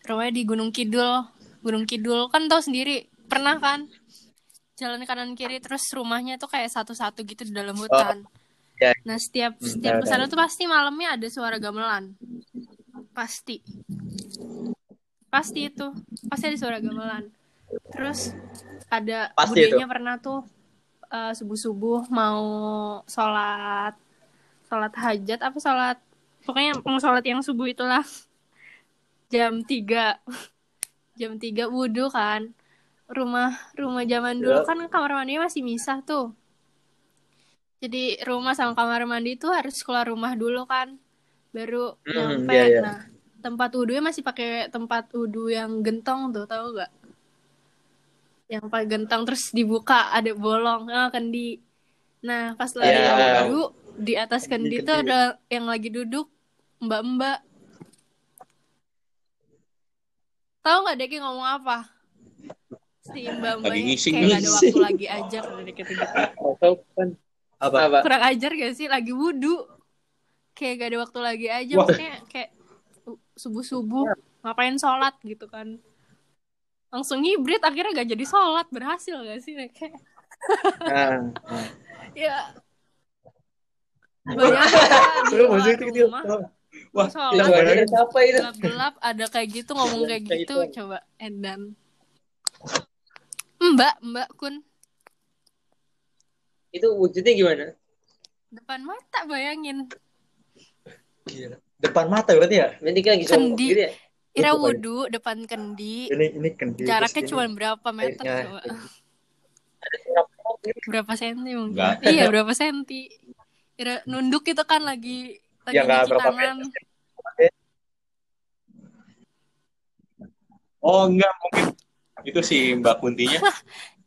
C: rumahnya di Gunung Kidul. Gunung Kidul kan tahu sendiri pernah kan jalan kanan kiri terus rumahnya tuh kayak satu-satu gitu di dalam hutan.
B: ya.
C: Nah setiap
B: Hmm,
C: setiap
B: tahu,
C: ke sana
B: tahu.
C: tuh pasti malamnya ada suara gamelan. Pasti. Pasti itu. Pasti ada suara gamelan. Terus ada
B: Pasti
C: budenya pernah tuh eh, subuh-subuh mau sholat sholat hajat apa sholat pokoknya mau sholat yang subuh itulah jam 3 <laughs> jam 3 wudhu kan rumah rumah zaman dulu
B: Ya.
C: kan kamar mandinya masih misah tuh jadi rumah sama kamar mandi itu harus keluar rumah dulu kan baru
B: Hmm,
C: nyampe
B: iya, iya.
C: nah tempat wudhunya masih pakai tempat wudhu yang gentong tuh tahu gak yang pakai gentong terus dibuka ada bolong ah kendi nah pas lagi
B: Iya.
C: wudhu di atas kendi
B: Kendi.
C: tuh ada yang lagi duduk mbak-mbak tahu nggak Deki ngomong apa si
D: Lagi ngising.
C: kayak nggak ada waktu lagi aja gitu
A: Tahu kan?
B: Apa?
A: Apa?
C: kurang ajar gak sih lagi wudhu kayak gak ada waktu lagi aja
D: Wah.
C: maksudnya kayak subuh subuh ngapain sholat gitu kan langsung hibrid akhirnya gak jadi sholat berhasil gak sih kayak
B: Nah, nah. <laughs>
C: ya bayangin ya, <laughs> di
B: Seru
C: luar
B: maksudnya itu.
C: rumah
B: Wah,
C: sholat
A: itu?
C: gelap-gelap ada kayak gitu ngomong kayak gitu
A: itu.
C: coba Edan mbak mbak kun
A: Itu wujudnya gimana?
C: depan mata bayangin
B: Gila. Depan mata berarti ya?
A: Nanti kan lagi
C: Kendi.
A: gitu ya?
C: Ira wudhu depan kendi
B: Ini ini kendi.
C: jaraknya cuma berapa meter
B: airnya.
C: coba berapa senti mungkin
D: Enggak.
C: iya berapa senti Ira nunduk itu kan lagi lagi
B: Ya,
C: nyuci
B: berapa
C: tangan
D: Oh enggak mungkin itu si Mbak Kuntinya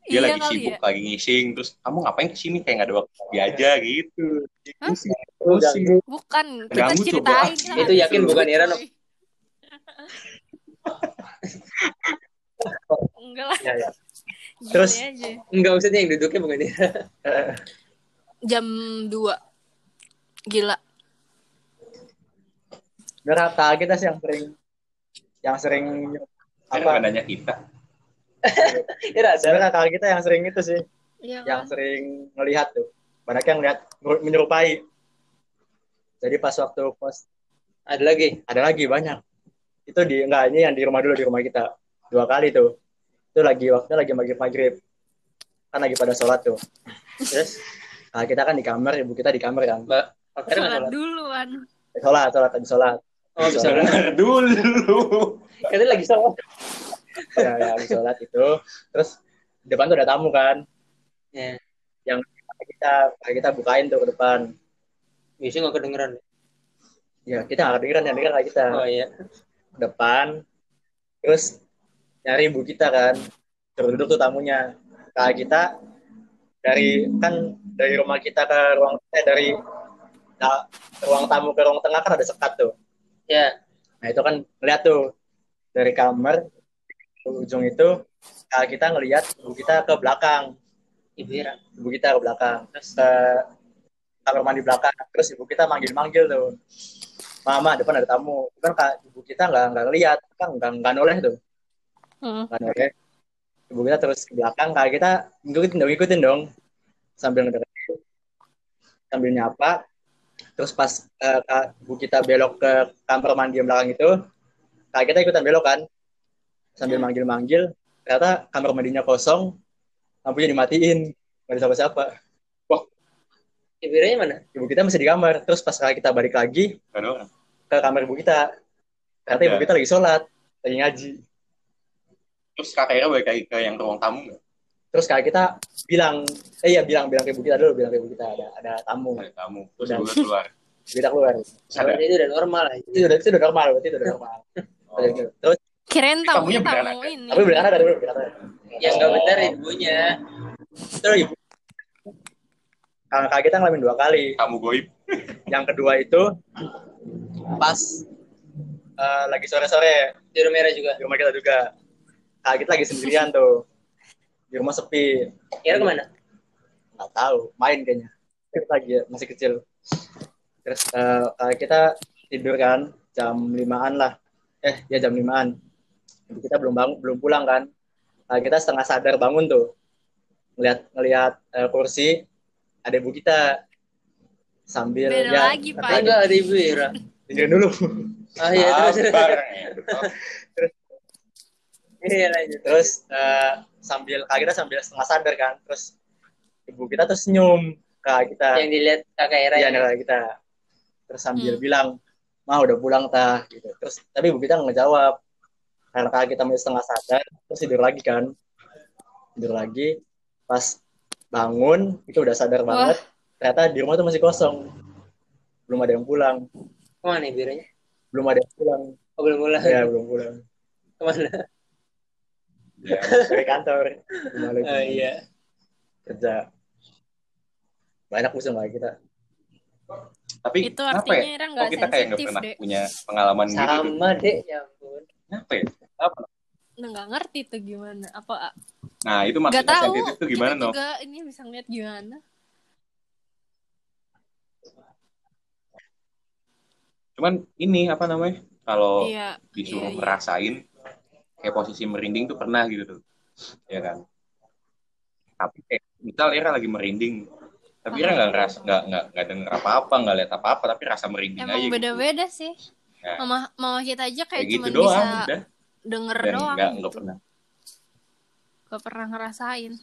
D: dia
C: Iya
D: lagi sibuk
C: ya.
D: lagi ngising terus kamu ngapain ke sini kayak nggak ada waktu lagi aja gitu.
C: Hah?
D: Pusing.
C: Bukan, kita
D: Ganggu coba.
C: ceritain.
A: Itu yakin bukan Ira, no?
C: Enggak lah.
B: Ya, ya. Terus?
A: Enggak maksudnya yang duduknya bukan dia.
C: Jam 2. Gila.
B: Kak kita sih yang sering yang sering
D: Apa
B: apa?
D: nanya kita?
A: Saya
B: Sebenarnya kakak kita yang sering itu sih,
C: Iya
B: yang
C: kan?
B: sering ngelihat tuh. Banyak yang lihat menyerupai. Jadi pas waktu pos
A: ada lagi.
B: ada lagi banyak. Itu di enggak ini yang di rumah dulu di rumah kita. Dua kali tuh. Itu lagi waktu lagi maghrib maghrib. Kan lagi pada sholat tuh. Terus kakak kita kan di kamar, ibu kita di kamar kan.
A: Mbak,
C: Sholat
A: sholat?
C: duluan.
B: Sholat, sholat, lagi sholat.
A: Oh,
B: Sholat.
D: Dulu. <laughs>
A: Katanya lagi sholat.
B: Ya, ya, habis sholat itu. Terus di depan tuh ada tamu kan.
A: Ya.
B: Yang kita kita bukain tuh ke depan.
A: Biasanya nggak kedengeran.
B: Ya kita nggak kedengeran yang kakak kita.
A: Oh iya.
B: Ke depan. Terus nyari ibu kita kan. Terus duduk tuh tamunya. Kakak kita dari kan dari rumah kita ke ruang eh dari nah, ruang tamu ke ruang tengah kan ada sekat tuh.
A: Ya.
B: Nah itu kan ngeliat tuh dari kamar ke ujung itu kakak kita ngelihat ibu kita ke belakang.
A: Ibu Ira.
B: ibu kita ke belakang. Terus ke kamar mandi belakang. Terus ibu kita manggil-manggil tuh. Mama depan ada tamu. Kan kak ibu kita nggak nggak ngeliat. Kan nggak nggak noleh tuh.
C: Hmm.
B: nggak noleh. Ibu kita terus ke belakang. Kak kita ngikutin dong ngikutin dong. Sambil ngedeketin. Sambil nyapa. Terus pas eh, kak ibu kita belok ke kamar mandi yang belakang itu kak kita ikutan belok kan sambil manggil-manggil ternyata kamar mandinya kosong lampunya dimatiin nggak ada siapa-siapa
A: Ibu Iranya mana?
B: ibu kita masih di kamar terus pas kali kita balik lagi ke kamar ibu kita ternyata ibu
D: Ada.
B: kita lagi sholat lagi ngaji
D: Terus kakak Ira balik lagi ke yang ruang tamu nggak?
B: terus kali kita bilang eh iya bilang bilang ke ibu kita dulu bilang ke ibu kita ada ada tamu
D: Ada tamu. Terus
B: Udah.
D: ibu keluar.
B: kita keluar
D: ada.
A: Itu udah normal lah.
B: itu udah itu udah normal berarti itu udah normal
D: Oh.
B: terus
C: Kirain
D: Tamunya
C: tamunya
D: beneran
C: tamu
D: ada?
C: ini.
B: tapi beneran ada beneran ada
A: Yang nggak benar ibunya.
B: terus ibu kakak kita ngalamin dua kali.
D: Tamu goib.
B: yang kedua itu pas. eh, lagi sore-sore.
A: Di rumah Ira juga.
B: di rumah kita juga. Kakak kita lagi sendirian tuh. Di rumah sepi.
A: Ira ke mana?
B: nggak tahu. Main kayaknya. Kita lagi ya, masih kecil. Terus eh, eh, kita tidur kan. Jam limaan lah. Eh ya jam limaan Ibu kita belum bangun belum pulang kan Eh, kita setengah sadar bangun tuh ngelihat ngelihat eh, kursi ada ibu kita sambil
C: Beda
B: ya
C: lagi, Pak.
A: Enggak ada ibu Ira.
B: dengerin dulu
A: Ah iya terus. Iya lanjut.
B: terus eh, sambil kak kita sambil setengah sadar kan terus ibu kita tuh senyum ke kita
A: Yang dilihat kakak Ira.
B: Iya,
A: ya?
B: kita. Terus sambil
C: Hmm.
B: bilang, mah udah pulang tah, gitu. Terus tapi ibu kita nggak ngejawab. Karena kakak kita masih setengah sadar, terus tidur lagi kan. Tidur lagi, pas bangun, itu udah sadar
C: Wah.
B: banget. Ternyata di rumah tuh masih kosong. Belum ada yang pulang.
A: Ke mana ibu Iranya?
B: Belum ada yang pulang.
A: Oh belum pulang.
B: Ya, belum pulang.
A: Ke mana?
D: Ya.
B: Dari kantor. <laughs> Rumah lagi.
A: Oh iya.
B: Kerja. Banyak musuh lah kita.
D: Tapi
C: Itu
D: apa
C: artinya
D: ya?
C: Ira
D: Kok
C: nggak
D: kita kayak nggak
C: sensitif
D: pernah
C: deh.
D: punya pengalaman gitu?
A: Sama deh, ya ampun.
D: Apa ya? Apa?
C: Nah, nggak ngerti tuh gimana. Apa
D: Nah itu maksudnya
C: tahu.
D: sensitif tuh gimana no?
C: juga ini bisa ngeliat gimana.
D: Cuman ini apa namanya? Kalau
C: Iya.
D: disuruh
C: iya, iya.
D: ngerasain kayak posisi merinding tuh pernah gitu tuh. Ya kan? Tapi kayak misal Ira lagi merinding, tapi Ira nggak ngerasa nggak nggak nggak denger apa-apa, nggak lihat apa-apa, tapi rasa merinding
C: Emang
D: aja gitu.
C: beda-beda sih.
D: Ya.
C: Mama mama kita aja kayak,
D: Kayak gitu
C: cuma
D: doang,
C: bisa
D: udah.
C: Denger
D: Dan
C: doang
D: nggak
C: gitu.
D: nggak pernah.
C: Gak pernah ngerasain.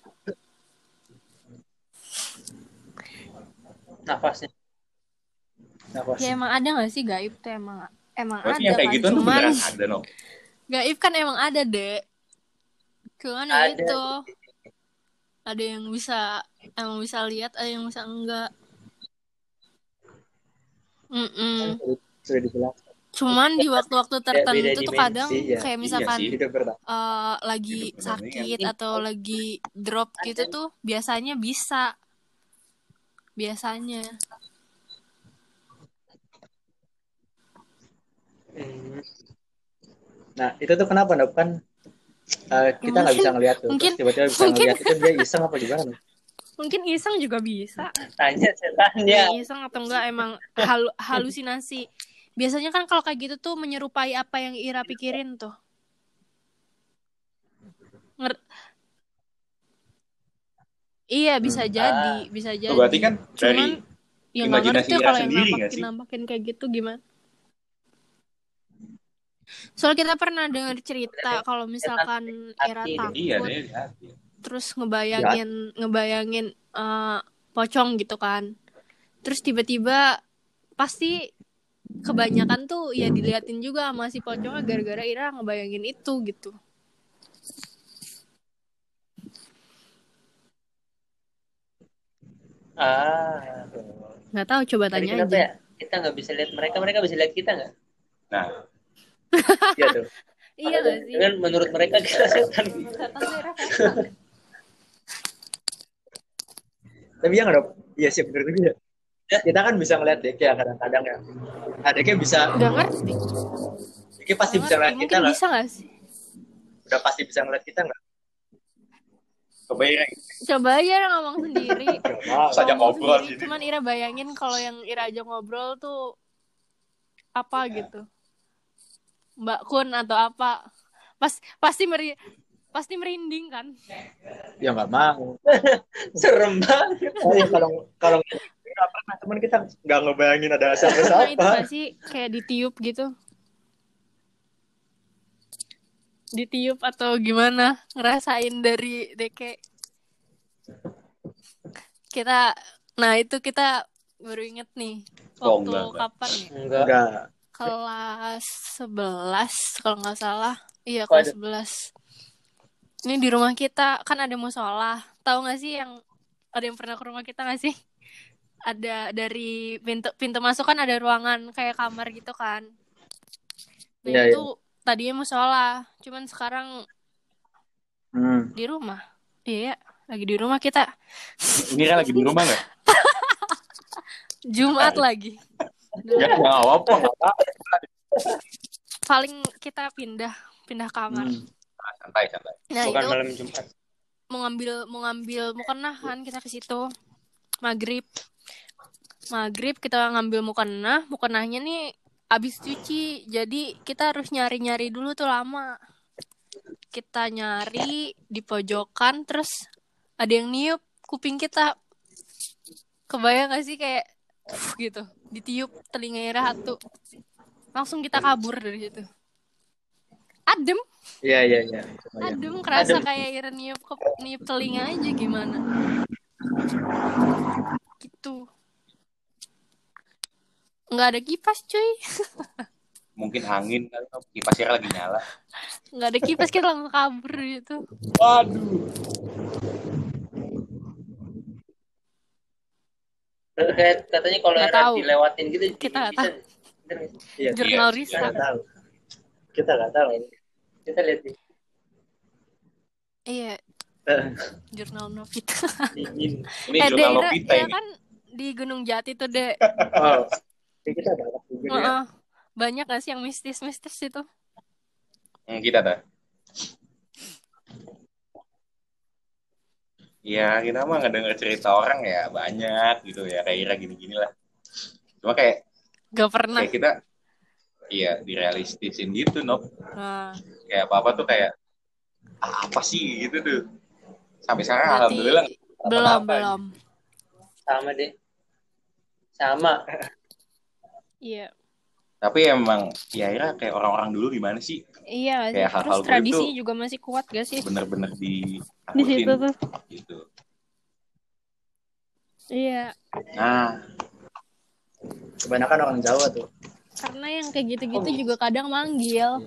A: Nafasnya.
B: Nafas.
C: Ya emang ada gak sih gaib tuh emang emang
D: Berarti
C: ada
D: yang kayak
C: kan
D: gitu tuh
C: cuman
D: ada no.
C: gaib kan emang ada dek. Cuman ya
A: Ada.
C: itu ada yang bisa emang bisa lihat ada yang bisa enggak. Mm
B: Sudah dijelaskan.
C: Cuman di waktu-waktu tertentu tuh kadang
B: ya.
C: kayak
D: Iya
C: misalkan
B: bertahan
C: eh, lagi sakit atau lagi drop gitu tuh biasanya bisa. Biasanya.
A: Hmm.
B: nah itu tuh kenapa Nop? kan eh, kita nggak bisa ngeliat tuh
C: mungkin-
B: Terus tiba-tiba bisa
C: mungkin-
B: ngeliat itu dia iseng apa gimana
C: Mungkin iseng juga bisa.
A: Tanya setan ya.
C: iseng atau enggak emang halu- halusinasi. Biasanya kan kalau kayak gitu tuh menyerupai apa yang Ira pikirin tuh. Nger- Iya bisa jadi, bisa jadi.
D: Tuh, berarti kan dari
C: Cuman ya nggak ngerti
D: Ira
C: kalau yang nampakin nampakin kayak gitu gimana. Soalnya kita pernah dengar cerita kalau misalkan Ira
A: hati.
C: takut,
D: iya di hati.
C: terus ngebayangin ngebayangin eh, pocong gitu kan terus tiba-tiba pasti kebanyakan tuh ya diliatin juga sama si pocongnya gara-gara Ira ngebayangin itu gitu.
A: Ah.
C: nggak tahu coba tanya aja.
A: ya? Kita nggak bisa lihat mereka, mereka bisa lihat kita nggak?
D: Nah, <laughs>
B: iya tuh.
C: Iya gak sih?
A: Kan menurut mereka kita setan.
B: Tapi ya nggak iya sih bener juga ya. kita kan bisa ngeliat Deke ya kadang-kadang ya. Nah, Deke bisa
C: nggak ngerti.
B: Deke pasti
C: Nggak
B: bisa ngeliat kita
C: mungkin
B: nggak?
C: bisa gak sih?
B: Udah pasti bisa ngeliat kita nggak?
D: Kebayang
C: coba aja ngomong sendiri. <laughs>
B: Coba.
D: Saja ngobrol
C: sendiri.
D: gitu.
C: cuman Ira bayangin kalau yang Ira aja ngobrol tuh apa gitu. Mbak Kun atau apa. Pas pasti meri pasti merinding kan?
B: Ya nggak mau. <laughs>
A: Serem banget.
B: oh ya kalau kalau nggak pernah teman kita nggak ngebayangin ada
C: Nah, itu
B: siapa-siapa
C: gak sih? Kayak ditiup gitu. Ditiup atau gimana? Ngerasain dari deke kita nah itu kita baru inget nih.
D: Oh,
C: waktu
D: enggak, enggak.
C: kapan ya?
A: Enggak.
B: enggak.
C: Kelas 11 kalau nggak salah. Iya
A: Oh,
C: kelas 11 ini di rumah kita kan ada musola. Tahu nggak sih yang ada yang pernah ke rumah kita nggak sih ada dari pintu pintu masuk kan ada ruangan kayak kamar gitu kan nah
B: Iya,
C: itu tadinya musola cuman sekarang
B: hmm.
C: di rumah iya lagi di rumah kita
D: ini kan lagi di rumah nggak? <laughs>
C: Jumat lagi <laughs>
D: Ya nggak apa-apa. nggak apa-apa.
C: paling kita pindah pindah kamar
B: Hmm.
D: Santai santai.
C: nah
A: Bukan
C: itu
A: malam Jumat.
C: mau ngambil mau ngambil mukena kan kita ke situ maghrib maghrib kita ngambil mukena mukenahnya nih abis cuci. Jadi kita harus nyari nyari dulu tuh lama. Kita nyari di pojokan terus ada yang niup kuping kita. Kebayang gak sih kayak gitu. Ditiup telinga Ira satu langsung kita kabur dari situ. Adem.
B: Iya iya iya.
C: Adem kerasa
A: Adem.
C: kayak Ira niup ke niup telinga aja gimana. Gitu nggak ada kipas cuy <laughs>
D: Mungkin angin kali kipasnya lagi nyala.
C: nggak ada kipas kita langsung kabur gitu
D: Waduh.
A: Kayak katanya kalau
C: Nggak
A: era
C: tahu.
A: dilewatin gitu
C: Kita nggak
A: bisa.
C: tahu.
B: Iya
C: jurnal
B: kita
C: Risa
B: nggak tahu kita nggak tahu
A: Kita lihat di
C: iya <laughs> jurnal Novita
A: dingin.
D: Ini
C: eh
D: jurnal
C: daerah
D: Novita
C: ya
D: ini.
C: kan di Gunung Jati tuh dek
B: oh Ini kita ada anak juga ya
C: Heeh. banyak gak sih yang mistis-mistis itu
D: Hmm, kita dah. Ya, kita mah nggak denger cerita orang ya banyak gitu ya kayak Ira gini-gini lah. Cuma kayak
C: gak pernah
D: kayak kita iya direalistisin gitu, Nop.
C: nah,
D: Kayak apa-apa tuh kayak "Ah, apa sih gitu tuh. Sampai sekarang
C: berarti
D: alhamdulillah
C: belum belum
A: Sama deh. Sama.
C: Iya.
D: Tapi emang ya Ira kayak orang-orang dulu gimana sih?
C: Iya
D: Kayak hal-hal
C: terus
D: gitu
C: tradisinya
D: tuh-
C: juga masih kuat gak sih?
D: bener-bener di
C: di situ tuh.
D: gitu.
C: iya.
D: Nah,
B: kebanyakan orang Jawa tuh.
C: Karena yang kayak gitu-gitu juga kadang manggil.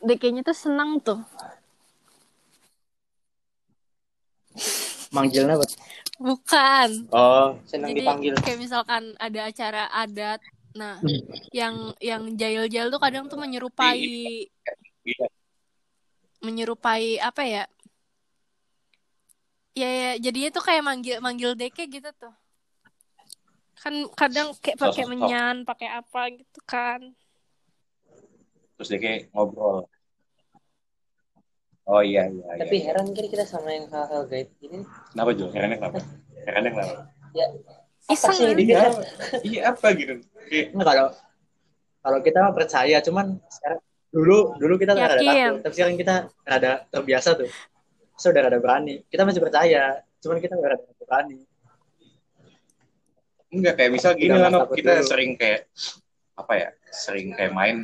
C: Deh kayaknya tuh senang tuh
B: manggilnya apa
C: bukan
B: oh
A: Senang
C: jadi
A: dipanggil.
C: kayak misalkan ada acara adat Nah, yang yang jail-jail tuh kadang tuh menyerupai
D: Iya.
C: menyerupai apa ya? Ya, ya jadinya tuh kayak manggil manggil deke gitu tuh. Kan kadang kayak pakai
D: Sosok.
C: menyan, pakai apa gitu kan.
D: terus kayak ngobrol oh iya iya
A: Tapi
D: iya.
A: heran kira kita sama yang hal-hal gaib ini.
D: kenapa Jo herannya kenapa herannya kenapa
A: Ya, apa sih
C: kan?
A: dikira?
D: iya <laughs> iya apa gitu kayak
B: Nggak, kalau kalau kita mah percaya cuman sekarang dulu dulu kita rada
C: Yakin.
B: takut tapi sekarang kita rada terbiasa tuh sudah rada berani kita masih percaya cuman kita nggak rada berani
D: enggak kayak misal gini lah
B: nggak
D: kita
B: dulu.
D: sering kayak apa ya sering kayak main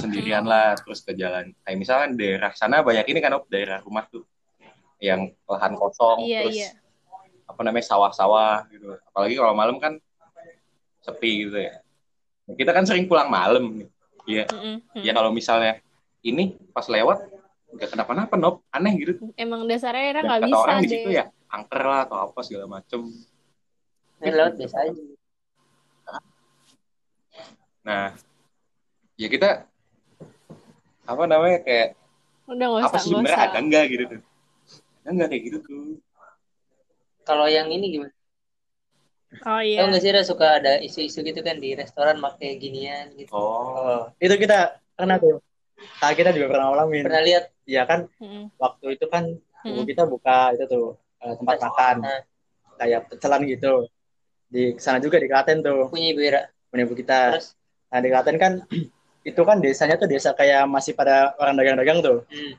D: sendirian lah terus ke jalan kayak misalkan daerah sana banyak ini kan daerah rumah tuh yang lahan kosong
C: Iya,
D: terus
C: iya.
D: apa namanya sawah-sawah gitu apalagi kalau malam kan sepi gitu ya Nah, kita kan sering pulang malam nih. Iya.
C: Mm-mm, mm.
D: Ya kalau misalnya ini pas lewat nggak kenapa-napa Nop, aneh gitu.
C: Emang dasarnya Era nggak bisa
D: orang di
C: deh.
D: situ ya angker lah atau apa segala macem.
A: Main lewat biasa aja.
D: Nah, ya kita apa namanya kayak
C: Udah
D: apa
C: usah,
D: sih
C: nggak
D: sebenarnya
C: usah.
D: ada enggak gitu tuh. Ada enggak kayak gitu tuh.
A: Kalau yang ini gimana?
C: Oh
A: Tahu
C: iya.
A: nggak sih suka ada isu-isu gitu kan di restoran pakai ginian gitu.
D: Oh,
B: oh, itu kita pernah tuh nah, kita juga pernah ngalamin
A: Pernah lihat?
B: iya kan
C: Mm-mm.
B: waktu itu kan
C: Mm-mm.
B: kita buka itu tuh eh, tempat makan
A: Nah,
B: kayak pecelan gitu di sana juga di Klaten tuh
A: punya Ibu Ira.
B: punya ibu kita
A: Terus,
B: nah di Klaten kan <clears throat> itu kan desanya tuh desa kayak masih pada orang dagang-dagang tuh
A: hmm,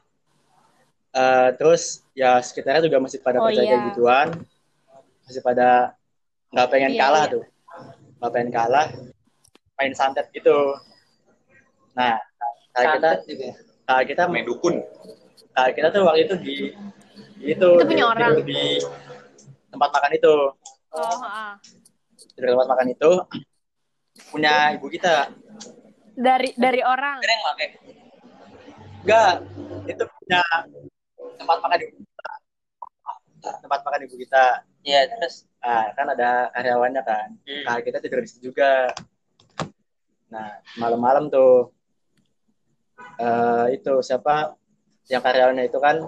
B: Eh, terus ya sekitarnya juga masih pada
C: Oh,
B: percaya
C: iya.
B: gituan masih pada nggak pengen
C: Iya,
B: kalah
C: iya.
B: tuh nggak pengen kalah main santet gitu nah kayak kita kayak kita
D: main dukun.
B: kayak kita tuh waktu itu di di itu
C: Itu punya
B: di,
C: orang.
B: di tempat makan itu
C: Oh, ah.
B: di tempat makan itu punya ibu kita
C: Dari dari orang.
A: Kira yang pakai.
B: enggak itu punya tempat makan ibu kita tempat makan ibu kita
A: Ya, terus
B: Nah, kan ada karyawannya kan.
A: Hmm.
B: Nah, kita tidur di situ juga. Nah, malam-malam tuh eh itu siapa yang karyawannya itu kan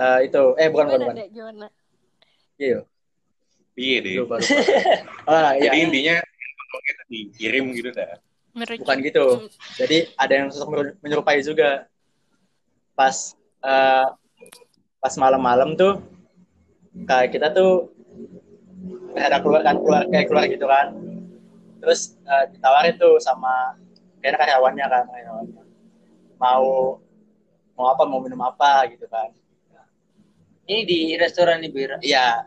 B: eh itu eh bukan bukan
C: Gimana,
B: bukan.
C: Dek? Gimana?
B: Iya.
D: Iya deh.
B: Lupa, lupa. Ah, <laughs> iya.
D: Jadi intinya kita dikirim gitu dah.
C: Merujuk.
B: Bukan gitu. Jadi ada yang sosok menyer- menyerupai juga. Pas eh, pas malam-malam tuh kayak kita tuh ada keluar kan keluar kayak keluar gitu kan. Terus eh, ditawarin tuh sama kayak karyawannya kan karyawannya. Mau mau apa mau minum apa gitu kan.
A: ini di restoran Ibu Ira.
B: Iya.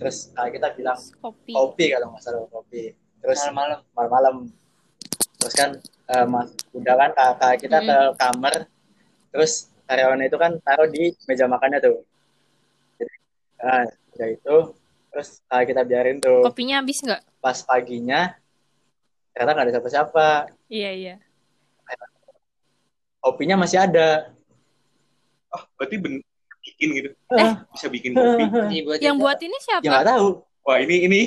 B: Terus kayak kita bilang
C: Kopi.
B: kopi kalau nggak salah kopi. Terus
A: Malam-malam.
B: malam-malam terus kan eh, mas udah kan kakak kita ke kamar terus karyawan itu kan taruh di meja makannya tuh jadi nah, udah itu terus eh, kita biarin tuh
C: Kopinya habis nggak?
B: pas paginya ternyata nggak ada siapa-siapa
C: Iya, iya.
B: kopinya masih ada
D: Oh, berarti bener bikin gitu.
B: Eh.
D: Bisa bikin kopi.
A: Ini <laughs> buat
C: Yang buat ini
B: ya
C: siapa?
B: nggak tahu
D: Wah, ini ini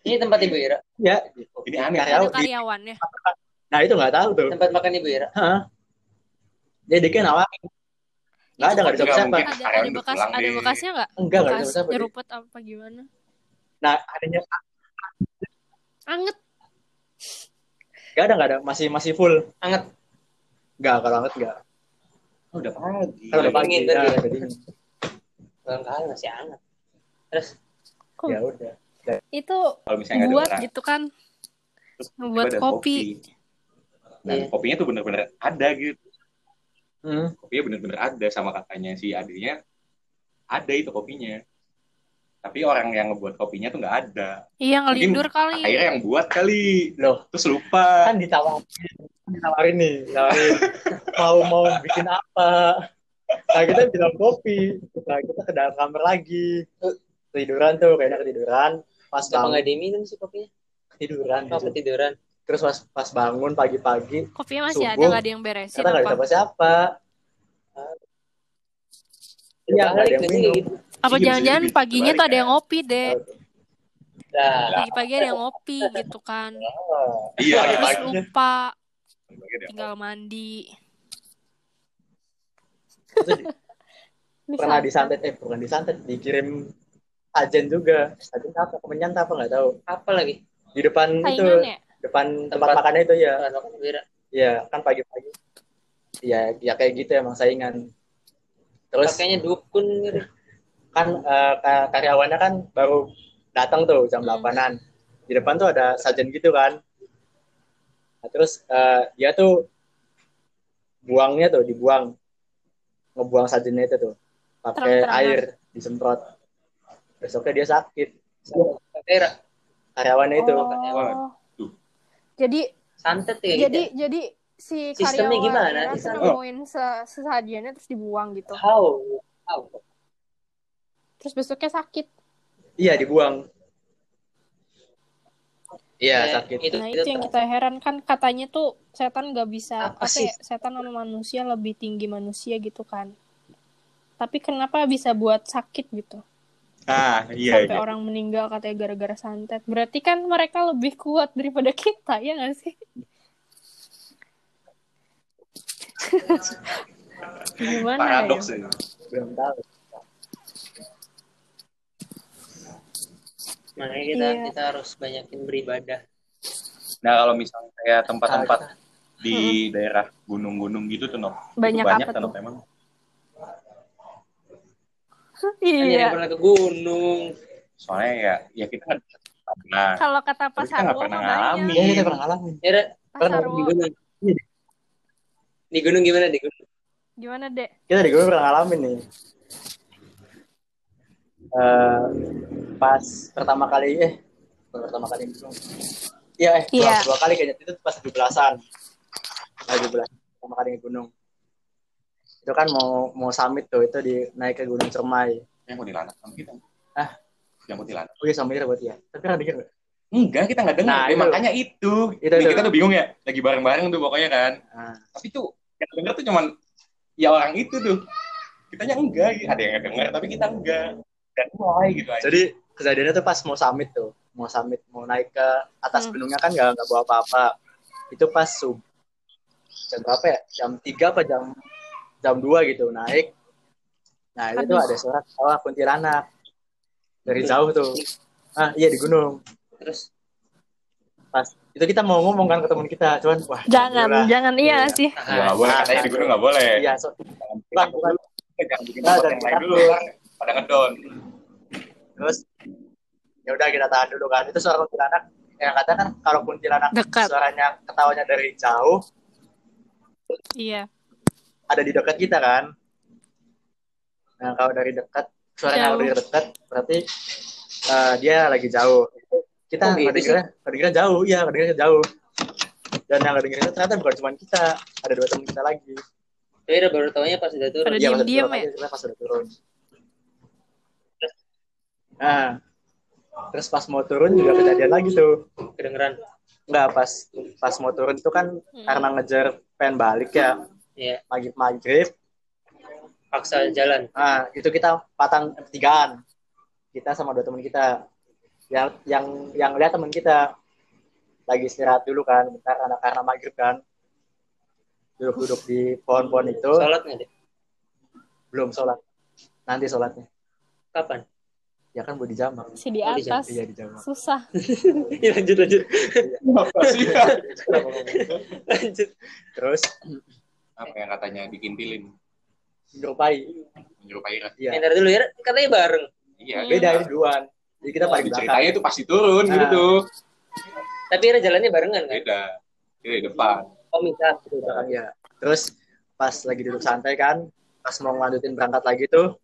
A: Ini tempat Ibu Ira.
B: ya
D: Ini aneh.
C: Ada
B: karyawan di-
C: karyawannya.
B: nah itu nggak tahu tuh
A: Tempat makan Ibu Ira.
B: Hah. jadi dia nawarin nggak ada nggak ada
D: mungkin.
C: Ada, ada
D: udah
C: bekas ada bekasnya nggak?
B: enggak nggak ada
C: Bekas
B: siapa-siapa
C: nyeruput apa gimana?
B: nah adanya
C: Anget.
B: nggak ada nggak ada masih masih full
A: Anget.
B: nggak kalau banget nggak
D: Oh, udah pagi.
B: kalau udah pagi ya, udah dingin.
A: Barang kali masih anget. Terus
B: ya udah
C: itu
D: Kalau misalnya
C: buat
D: orang.
C: gitu kan.
D: Terus tiba ada
C: kopi.
D: Dan
A: Iya.
D: kopinya tuh bener-bener ada gitu.
B: Hmm.
D: Kopinya bener-bener ada sama kakaknya si adiknya. Ada itu kopinya. Tapi orang yang ngebuat kopinya tuh nggak ada.
C: Iya ngelidur kali.
D: Akhirnya yang buat kali.
B: loh
D: Terus lupa.
B: kan ditawarin ditawarin nih ditawarin <laughs> mau mau bikin apa nah kita bilang kopi nah kita ke dalam kamar lagi tiduran tuh kayaknya ketiduran pas
A: nggak
B: bangun
A: diminum sih kopinya?
B: ketiduran
A: Oh,
B: gitu.
A: ketiduran.
B: terus pas pas bangun pagi-pagi
C: Kopinya masih ada
B: Subuh.
C: nggak ada yang beresin
B: kita nggak ada
C: apa?
B: siapa-siapa iya ada yang minum
A: kayak gitu?
C: Apa
D: Iya,
C: jangan-jangan paginya tuh ada yang ngopi deh.
A: Nah,
C: pagi-pagi ada yang ngopi gitu kan
D: Iya,
C: terus lupa tinggal mandi
B: Itu di- <laughs> pernah disantet eh bukan disantet dikirim sajen juga. Sajen apa? Kemenyan apa? Nggak tahu.
A: Apa lagi?
B: di depan itu
C: saingan ya?
B: depan tempat
A: Tempat-
B: makannya itu ya.
A: makan
B: ya kan pagi-pagi. Ya ya kayak gitu emang saingan. Terus
A: Pakainya dukun gitu. <laughs>
B: kan eh, ka- karyawannya kan baru datang tuh jam
C: Hmm.
B: 8-an di depan tuh ada sajen gitu kan. Nah, terus eh, dia tuh buangnya tuh dibuang. Ngebuang sajennya itu tuh. Pakai air disemprot besoknya dia sakit
A: Bira.
B: karyawannya itu
C: Oh. jadi
A: Santet ya
C: jadi
A: gitu.
C: jadi si
A: Sistemnya
C: karyawan
A: gimana? Sistem-
C: nemuin se- sesajiannya terus dibuang gitu
A: How? How?
C: terus besoknya sakit
B: iya dibuang iya
A: Eh,
B: sakit
A: Itu,
C: nah
A: itu,
C: itu yang kita heran kan katanya tuh setan nggak bisa
A: Apa
C: apa,
A: sih?
C: ya, setan sama manusia lebih tinggi manusia gitu kan tapi kenapa bisa buat sakit gitu
D: Ah, iya,
C: sampai
D: iya.
C: orang meninggal katanya gara-gara santet berarti kan mereka lebih kuat daripada kita ya nggak sih gimana
D: Paradoks
C: ya
D: ya.
B: belum tahu
A: Makanya kita
C: Iya.
A: kita harus banyakin beribadah.
D: Nah, kalau misalnya kayak tempat-tempat di daerah gunung-gunung gitu tuh. Itu
C: Banyak
D: banyak
C: apa
D: kan,
C: tuh?
D: Nok,
A: Kan
C: iya
A: pernah ke gunung.
D: Soalnya ya, ya kita nggak pernah.
C: kalau kata pasar
D: nggak pernah ngalamin.
B: iya kita pernah ngalamin
A: Ya, Ra,
C: pasar
A: di gunung. Di gunung gimana di gunung?
C: gimana dek
B: kita di gunung pernah ngalamin nih Eh, pas pertama kali eh pertama kali di gunung iya eh dua,
C: Iya.
B: dua kali kayaknya itu pas tujuh belasan tujuh belas pertama kali ke gunung itu kan mau mau summit tuh itu di naik ke gunung Cermai
D: Yang mau dilanak sama kita.
B: Hah?
D: Yang mau dilanak.
B: oh iya sama Ira buat ya tapi pernah denger nggak?
D: Enggak, kita nggak dengar.
B: Nah,
D: Ya,
B: itu.
D: makanya itu.
B: Itu, itu.
D: kita tuh bingung ya. Lagi bareng-bareng tuh pokoknya kan.
B: Nah,
D: Tapi tuh yang denger tuh cuman ya orang itu tuh. Kitanya enggak, ada yang denger tapi kita enggak. Dan why gitu aja.
B: jadi kejadiannya tuh pas mau summit tuh mau summit mau naik ke atas
C: Hmm.
B: gunungnya kan nggak nggak bawa apa-apa itu pas sub jam berapa ya jam tiga apa jam jam dua gitu naik nah itu tuh
C: Aduh.
B: ada suara ketawa kuntilanak dari jauh tuh ah iya di gunung
A: Terus
B: pas itu kita mau ngomong kan ke teman kita cuman wah
C: jangan
B: alhamdulillah.
C: jangan iya
B: Iya.
C: sih
D: Ya, nggak boleh, katanya di gunung nggak boleh.
B: iya so, bukan bukan
D: Jangan bikin
B: Nah,
D: yang lain
B: kita-
D: dulu. Pada ngedon.
B: terus ya udah kita tahan dulu kan itu suara kuntilanak yang kata kan kalau kuntilanak
C: Dekat.
B: suaranya ketawanya dari jauh
C: iya
B: ada di dekat kita kan. Nah kalau dari dekat suaranya
C: Jauh.
B: kalau dari dekat berarti eh, dia lagi jauh. Kita
A: Oh, gitu
B: kedengerannya kedengeran jauh, iya kedengerannya jauh. Dan yang kedengeran itu ternyata bukan cuma kita, ada dua teman kita lagi.
A: Tapi Ra baru tahunya pas udah turun.
C: Pada
B: Iya, pas turun
C: ya?
B: pas udah turun. Nah, terus pas mau turun juga kejadian lagi tuh.
A: Kedengeran.
B: Enggak, pas pas mau turun itu kan
C: Hmm.
B: karena ngejar pengen balik ya,
A: Iya,
B: maghrib maghrib
A: paksa jalan.
B: Nah, itu kita patang pertigaan. Kita sama dua teman kita. Yang yang yang lihat teman kita lagi istirahat dulu kan, bentar karena karena maghrib kan. Duduk-duduk di pohon-pohon itu,
A: Sholat nggak deh?
B: belum sholat. Nanti sholatnya.
A: Kapan?
B: Ya kan buat di jamak.
C: si di
A: Oh, di
C: atas
B: Iya di jamak.
C: susah <laughs>
A: Iya lanjut lanjut.
D: Sih? <laughs>
A: lanjut.
B: Terus
D: Apa yang katanya dikintilin?
B: menyerupai.
D: Menyerupai Ira.
B: Iya.
A: Ntar dulu ya, katanya bareng.
D: Iya,
C: Hmm.
B: Beda ini duluan. Jadi kita paling belakang.
D: ceritanya itu pasti turun gitu
B: Nah.
D: tuh.
A: Tapi Ra jalannya barengan kan?
D: Beda. Di depan.
A: Oh.
B: Di belakang, ya. Terus pas lagi duduk santai kan, pas mau ngelanjutin berangkat lagi tuh,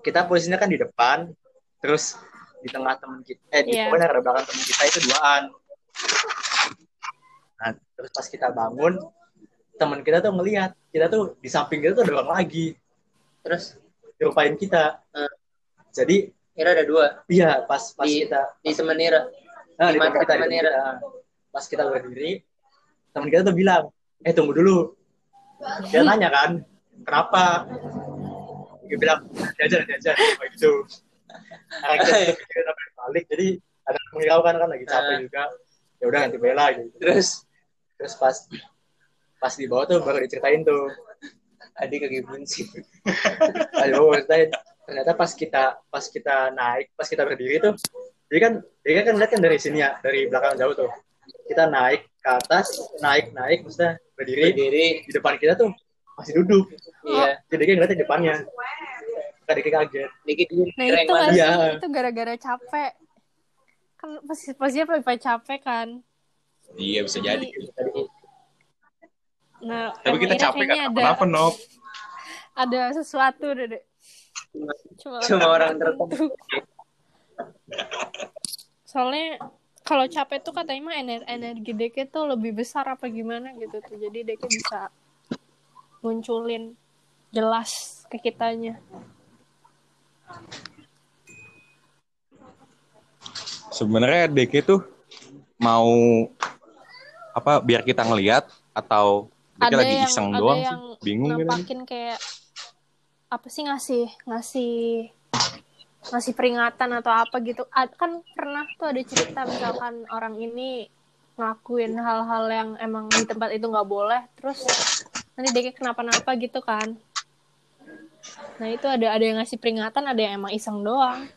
B: kita posisinya kan di depan, terus di tengah teman kita, eh di
C: Iya.
B: pokoknya ada belakang teman kita itu duaan. Nah, terus pas kita bangun, teman kita tuh ngelihat, kita tuh di samping kita tuh ada orang lagi,
A: Terus
B: dirupain kita.
A: Hmm.
B: Jadi,
A: Ira ada dua
B: iya pas pas
A: Di-
B: kita,
A: di temen Ira.
B: nah, di
A: di
B: teman
A: mata
B: kita, di kita, pas kita berdiri, teman kita tuh bilang, eh tunggu dulu. Dia nanya kan, kenapa? Dia bilang, diajar, diajar, kayak gitu. Kita <laughs> balik, jadi ada menghiraukan kan lagi capek
A: Ah.
B: juga ya udah ganti bela gitu
A: Terus
B: terus pas pas di bawah tuh baru diceritain tuh
A: adik kaki bunci.
B: ada bawa ceritain ternyata pas kita pas kita naik pas kita berdiri tuh dia kan dia kan lihat kan dari sini ya dari belakang jauh tuh kita naik ke atas naik naik maksudnya berdiri
A: Berdiri.
B: di depan kita tuh masih duduk
A: Iya.
B: jadi dia ngeliatnya di depannya tadi kaget
A: Dikit.
C: Nah itu
A: mana?
C: nggak sih?
B: Iya.
C: Itu gara-gara capek. Kan pasti posisinya paling capek kan.
D: Iya bisa jadi.
C: Nah,
D: Tapi kita
C: Ira
D: capek kan
C: ada
D: kenapa Nop?
C: ada sesuatu deh. Cuma,
A: Cuma orang tertentu.
C: Soalnya kalau capek tuh katanya mah ener energi Deke tuh lebih besar apa gimana gitu tuh. Jadi Deke bisa munculin jelas ke kitanya.
D: Sebenarnya DK tuh mau apa biar kita ngelihat atau DK lagi iseng
C: ada
D: doang
C: yang
D: sih. Bingung kan?
C: nampakin kayak apa sih ngasih ngasih ngasih peringatan atau apa gitu kan pernah tuh ada cerita misalkan orang ini ngelakuin hal-hal yang emang di tempat itu nggak boleh terus nanti dia kenapa-napa gitu kan nah itu ada ada yang ngasih peringatan ada yang emang iseng doang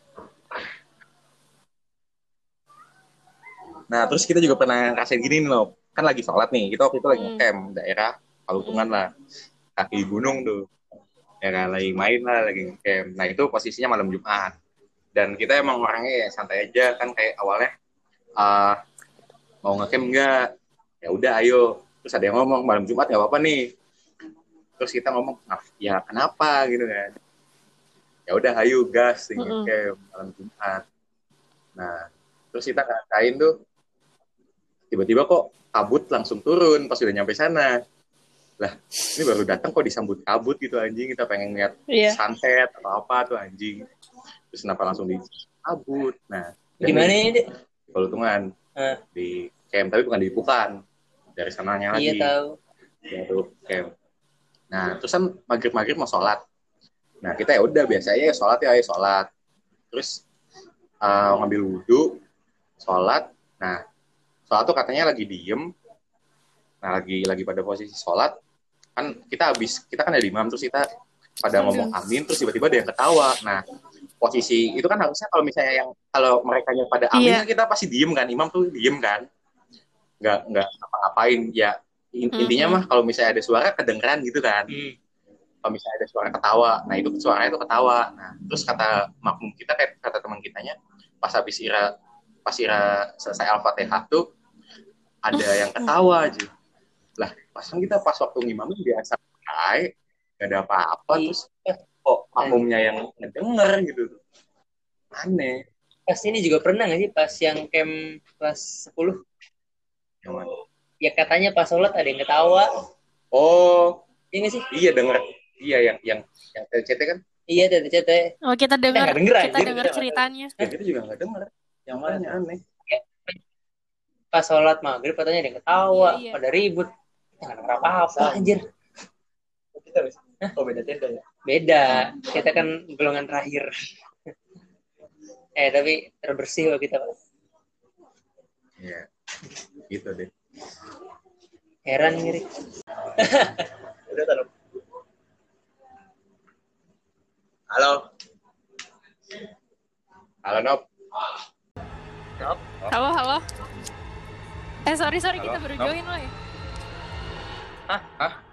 D: Nah, terus kita juga pernah ngerasain gini nih loh. Kan lagi sholat nih. Kita waktu itu lagi
C: Hmm.
D: camp daerah Palutungan lah. Kaki gunung tuh. Ya kan, lagi main lah, lagi camp. Nah, itu posisinya malam Jumat. Dan kita emang orangnya ya santai aja kan kayak awalnya ah mau ngecamp enggak? Ya udah ayo. Terus ada yang ngomong malam Jumat nggak apa-apa nih. Terus kita ngomong, ah, ya kenapa gitu kan? Ya udah ayo gas nih
C: Mm-mm.
D: ngecamp malam Jumat. Nah, terus kita ngerasain tuh tiba-tiba kok kabut langsung turun pas udah nyampe sana. Lah, ini baru datang kok disambut kabut gitu anjing. Kita pengen lihat
C: iya
D: sunset atau apa tuh anjing. Terus kenapa langsung di kabut? Nah,
A: Di mana ini,
D: Palutungan.
A: Ah.
D: Di camp, tapi bukan di Pukan. Dari sananya lagi.
A: Iya tahu.
D: Ya tuh camp. Nah, terus kan maghrib-maghrib mau sholat. Nah, kita ya udah biasanya ya sholat ya, ayo sholat. Terus eh, ngambil wudhu, sholat. Nah, sholat tuh katanya lagi diem. Nah, lagi lagi pada posisi sholat. Kan kita habis, kita kan ada imam, terus kita pada ngomong amin, terus tiba-tiba ada yang ketawa. Nah, posisi itu kan harusnya kalau misalnya yang kalau mereka yang pada amin kan kita pasti diem kan, imam tuh diem kan, nggak nggak apa-ngapain. Ya in-
C: Mhm.
D: intinya mah kalau misalnya ada suara kedengeran gitu kan.
A: Hmm.
D: Kalau misalnya ada suara ketawa, nah itu suaranya itu ketawa. Nah, terus kata makmum kita kayak kata teman kitanya pas habis Ira pas Ira selesai Al-Fatihah tuh ada yang ketawa aja. Lah, pas kita pas waktu ngimamin biasa baik, gak ada apa-apa
A: Iya.
D: terus eh, kok makmumnya yang ngedenger gitu. Aneh.
A: Pas ini juga pernah nggak sih pas yang camp kelas 10
D: Yang mana?
A: ya katanya pas sholat ada yang ketawa
D: Oh,
A: iya nggak sih
D: iya denger. Iya yang yang yang TCT kan
A: iya tete
C: oh kita dengar
A: nggak denger,
C: kita
A: anjir.
C: dengar ceritanya
D: ya kita juga nggak denger. Yang mana aneh.
A: Pas sholat maghrib katanya ada yang ketawa
C: Iya, iya.
A: pada ribut jangan denger apa apa anjir
B: kita bisa oh beda tenda ya
A: beda kita kan golongan terakhir <laughs> eh tapi terbersih loh kita Pak.
D: Iya. Gitu deh.
A: heran ngiri <laughs>
B: udah taruh
D: Halo. Halo Nop.
C: halo halo eh sorry sorry
D: Halo,
C: kita baru join loh
D: Hah?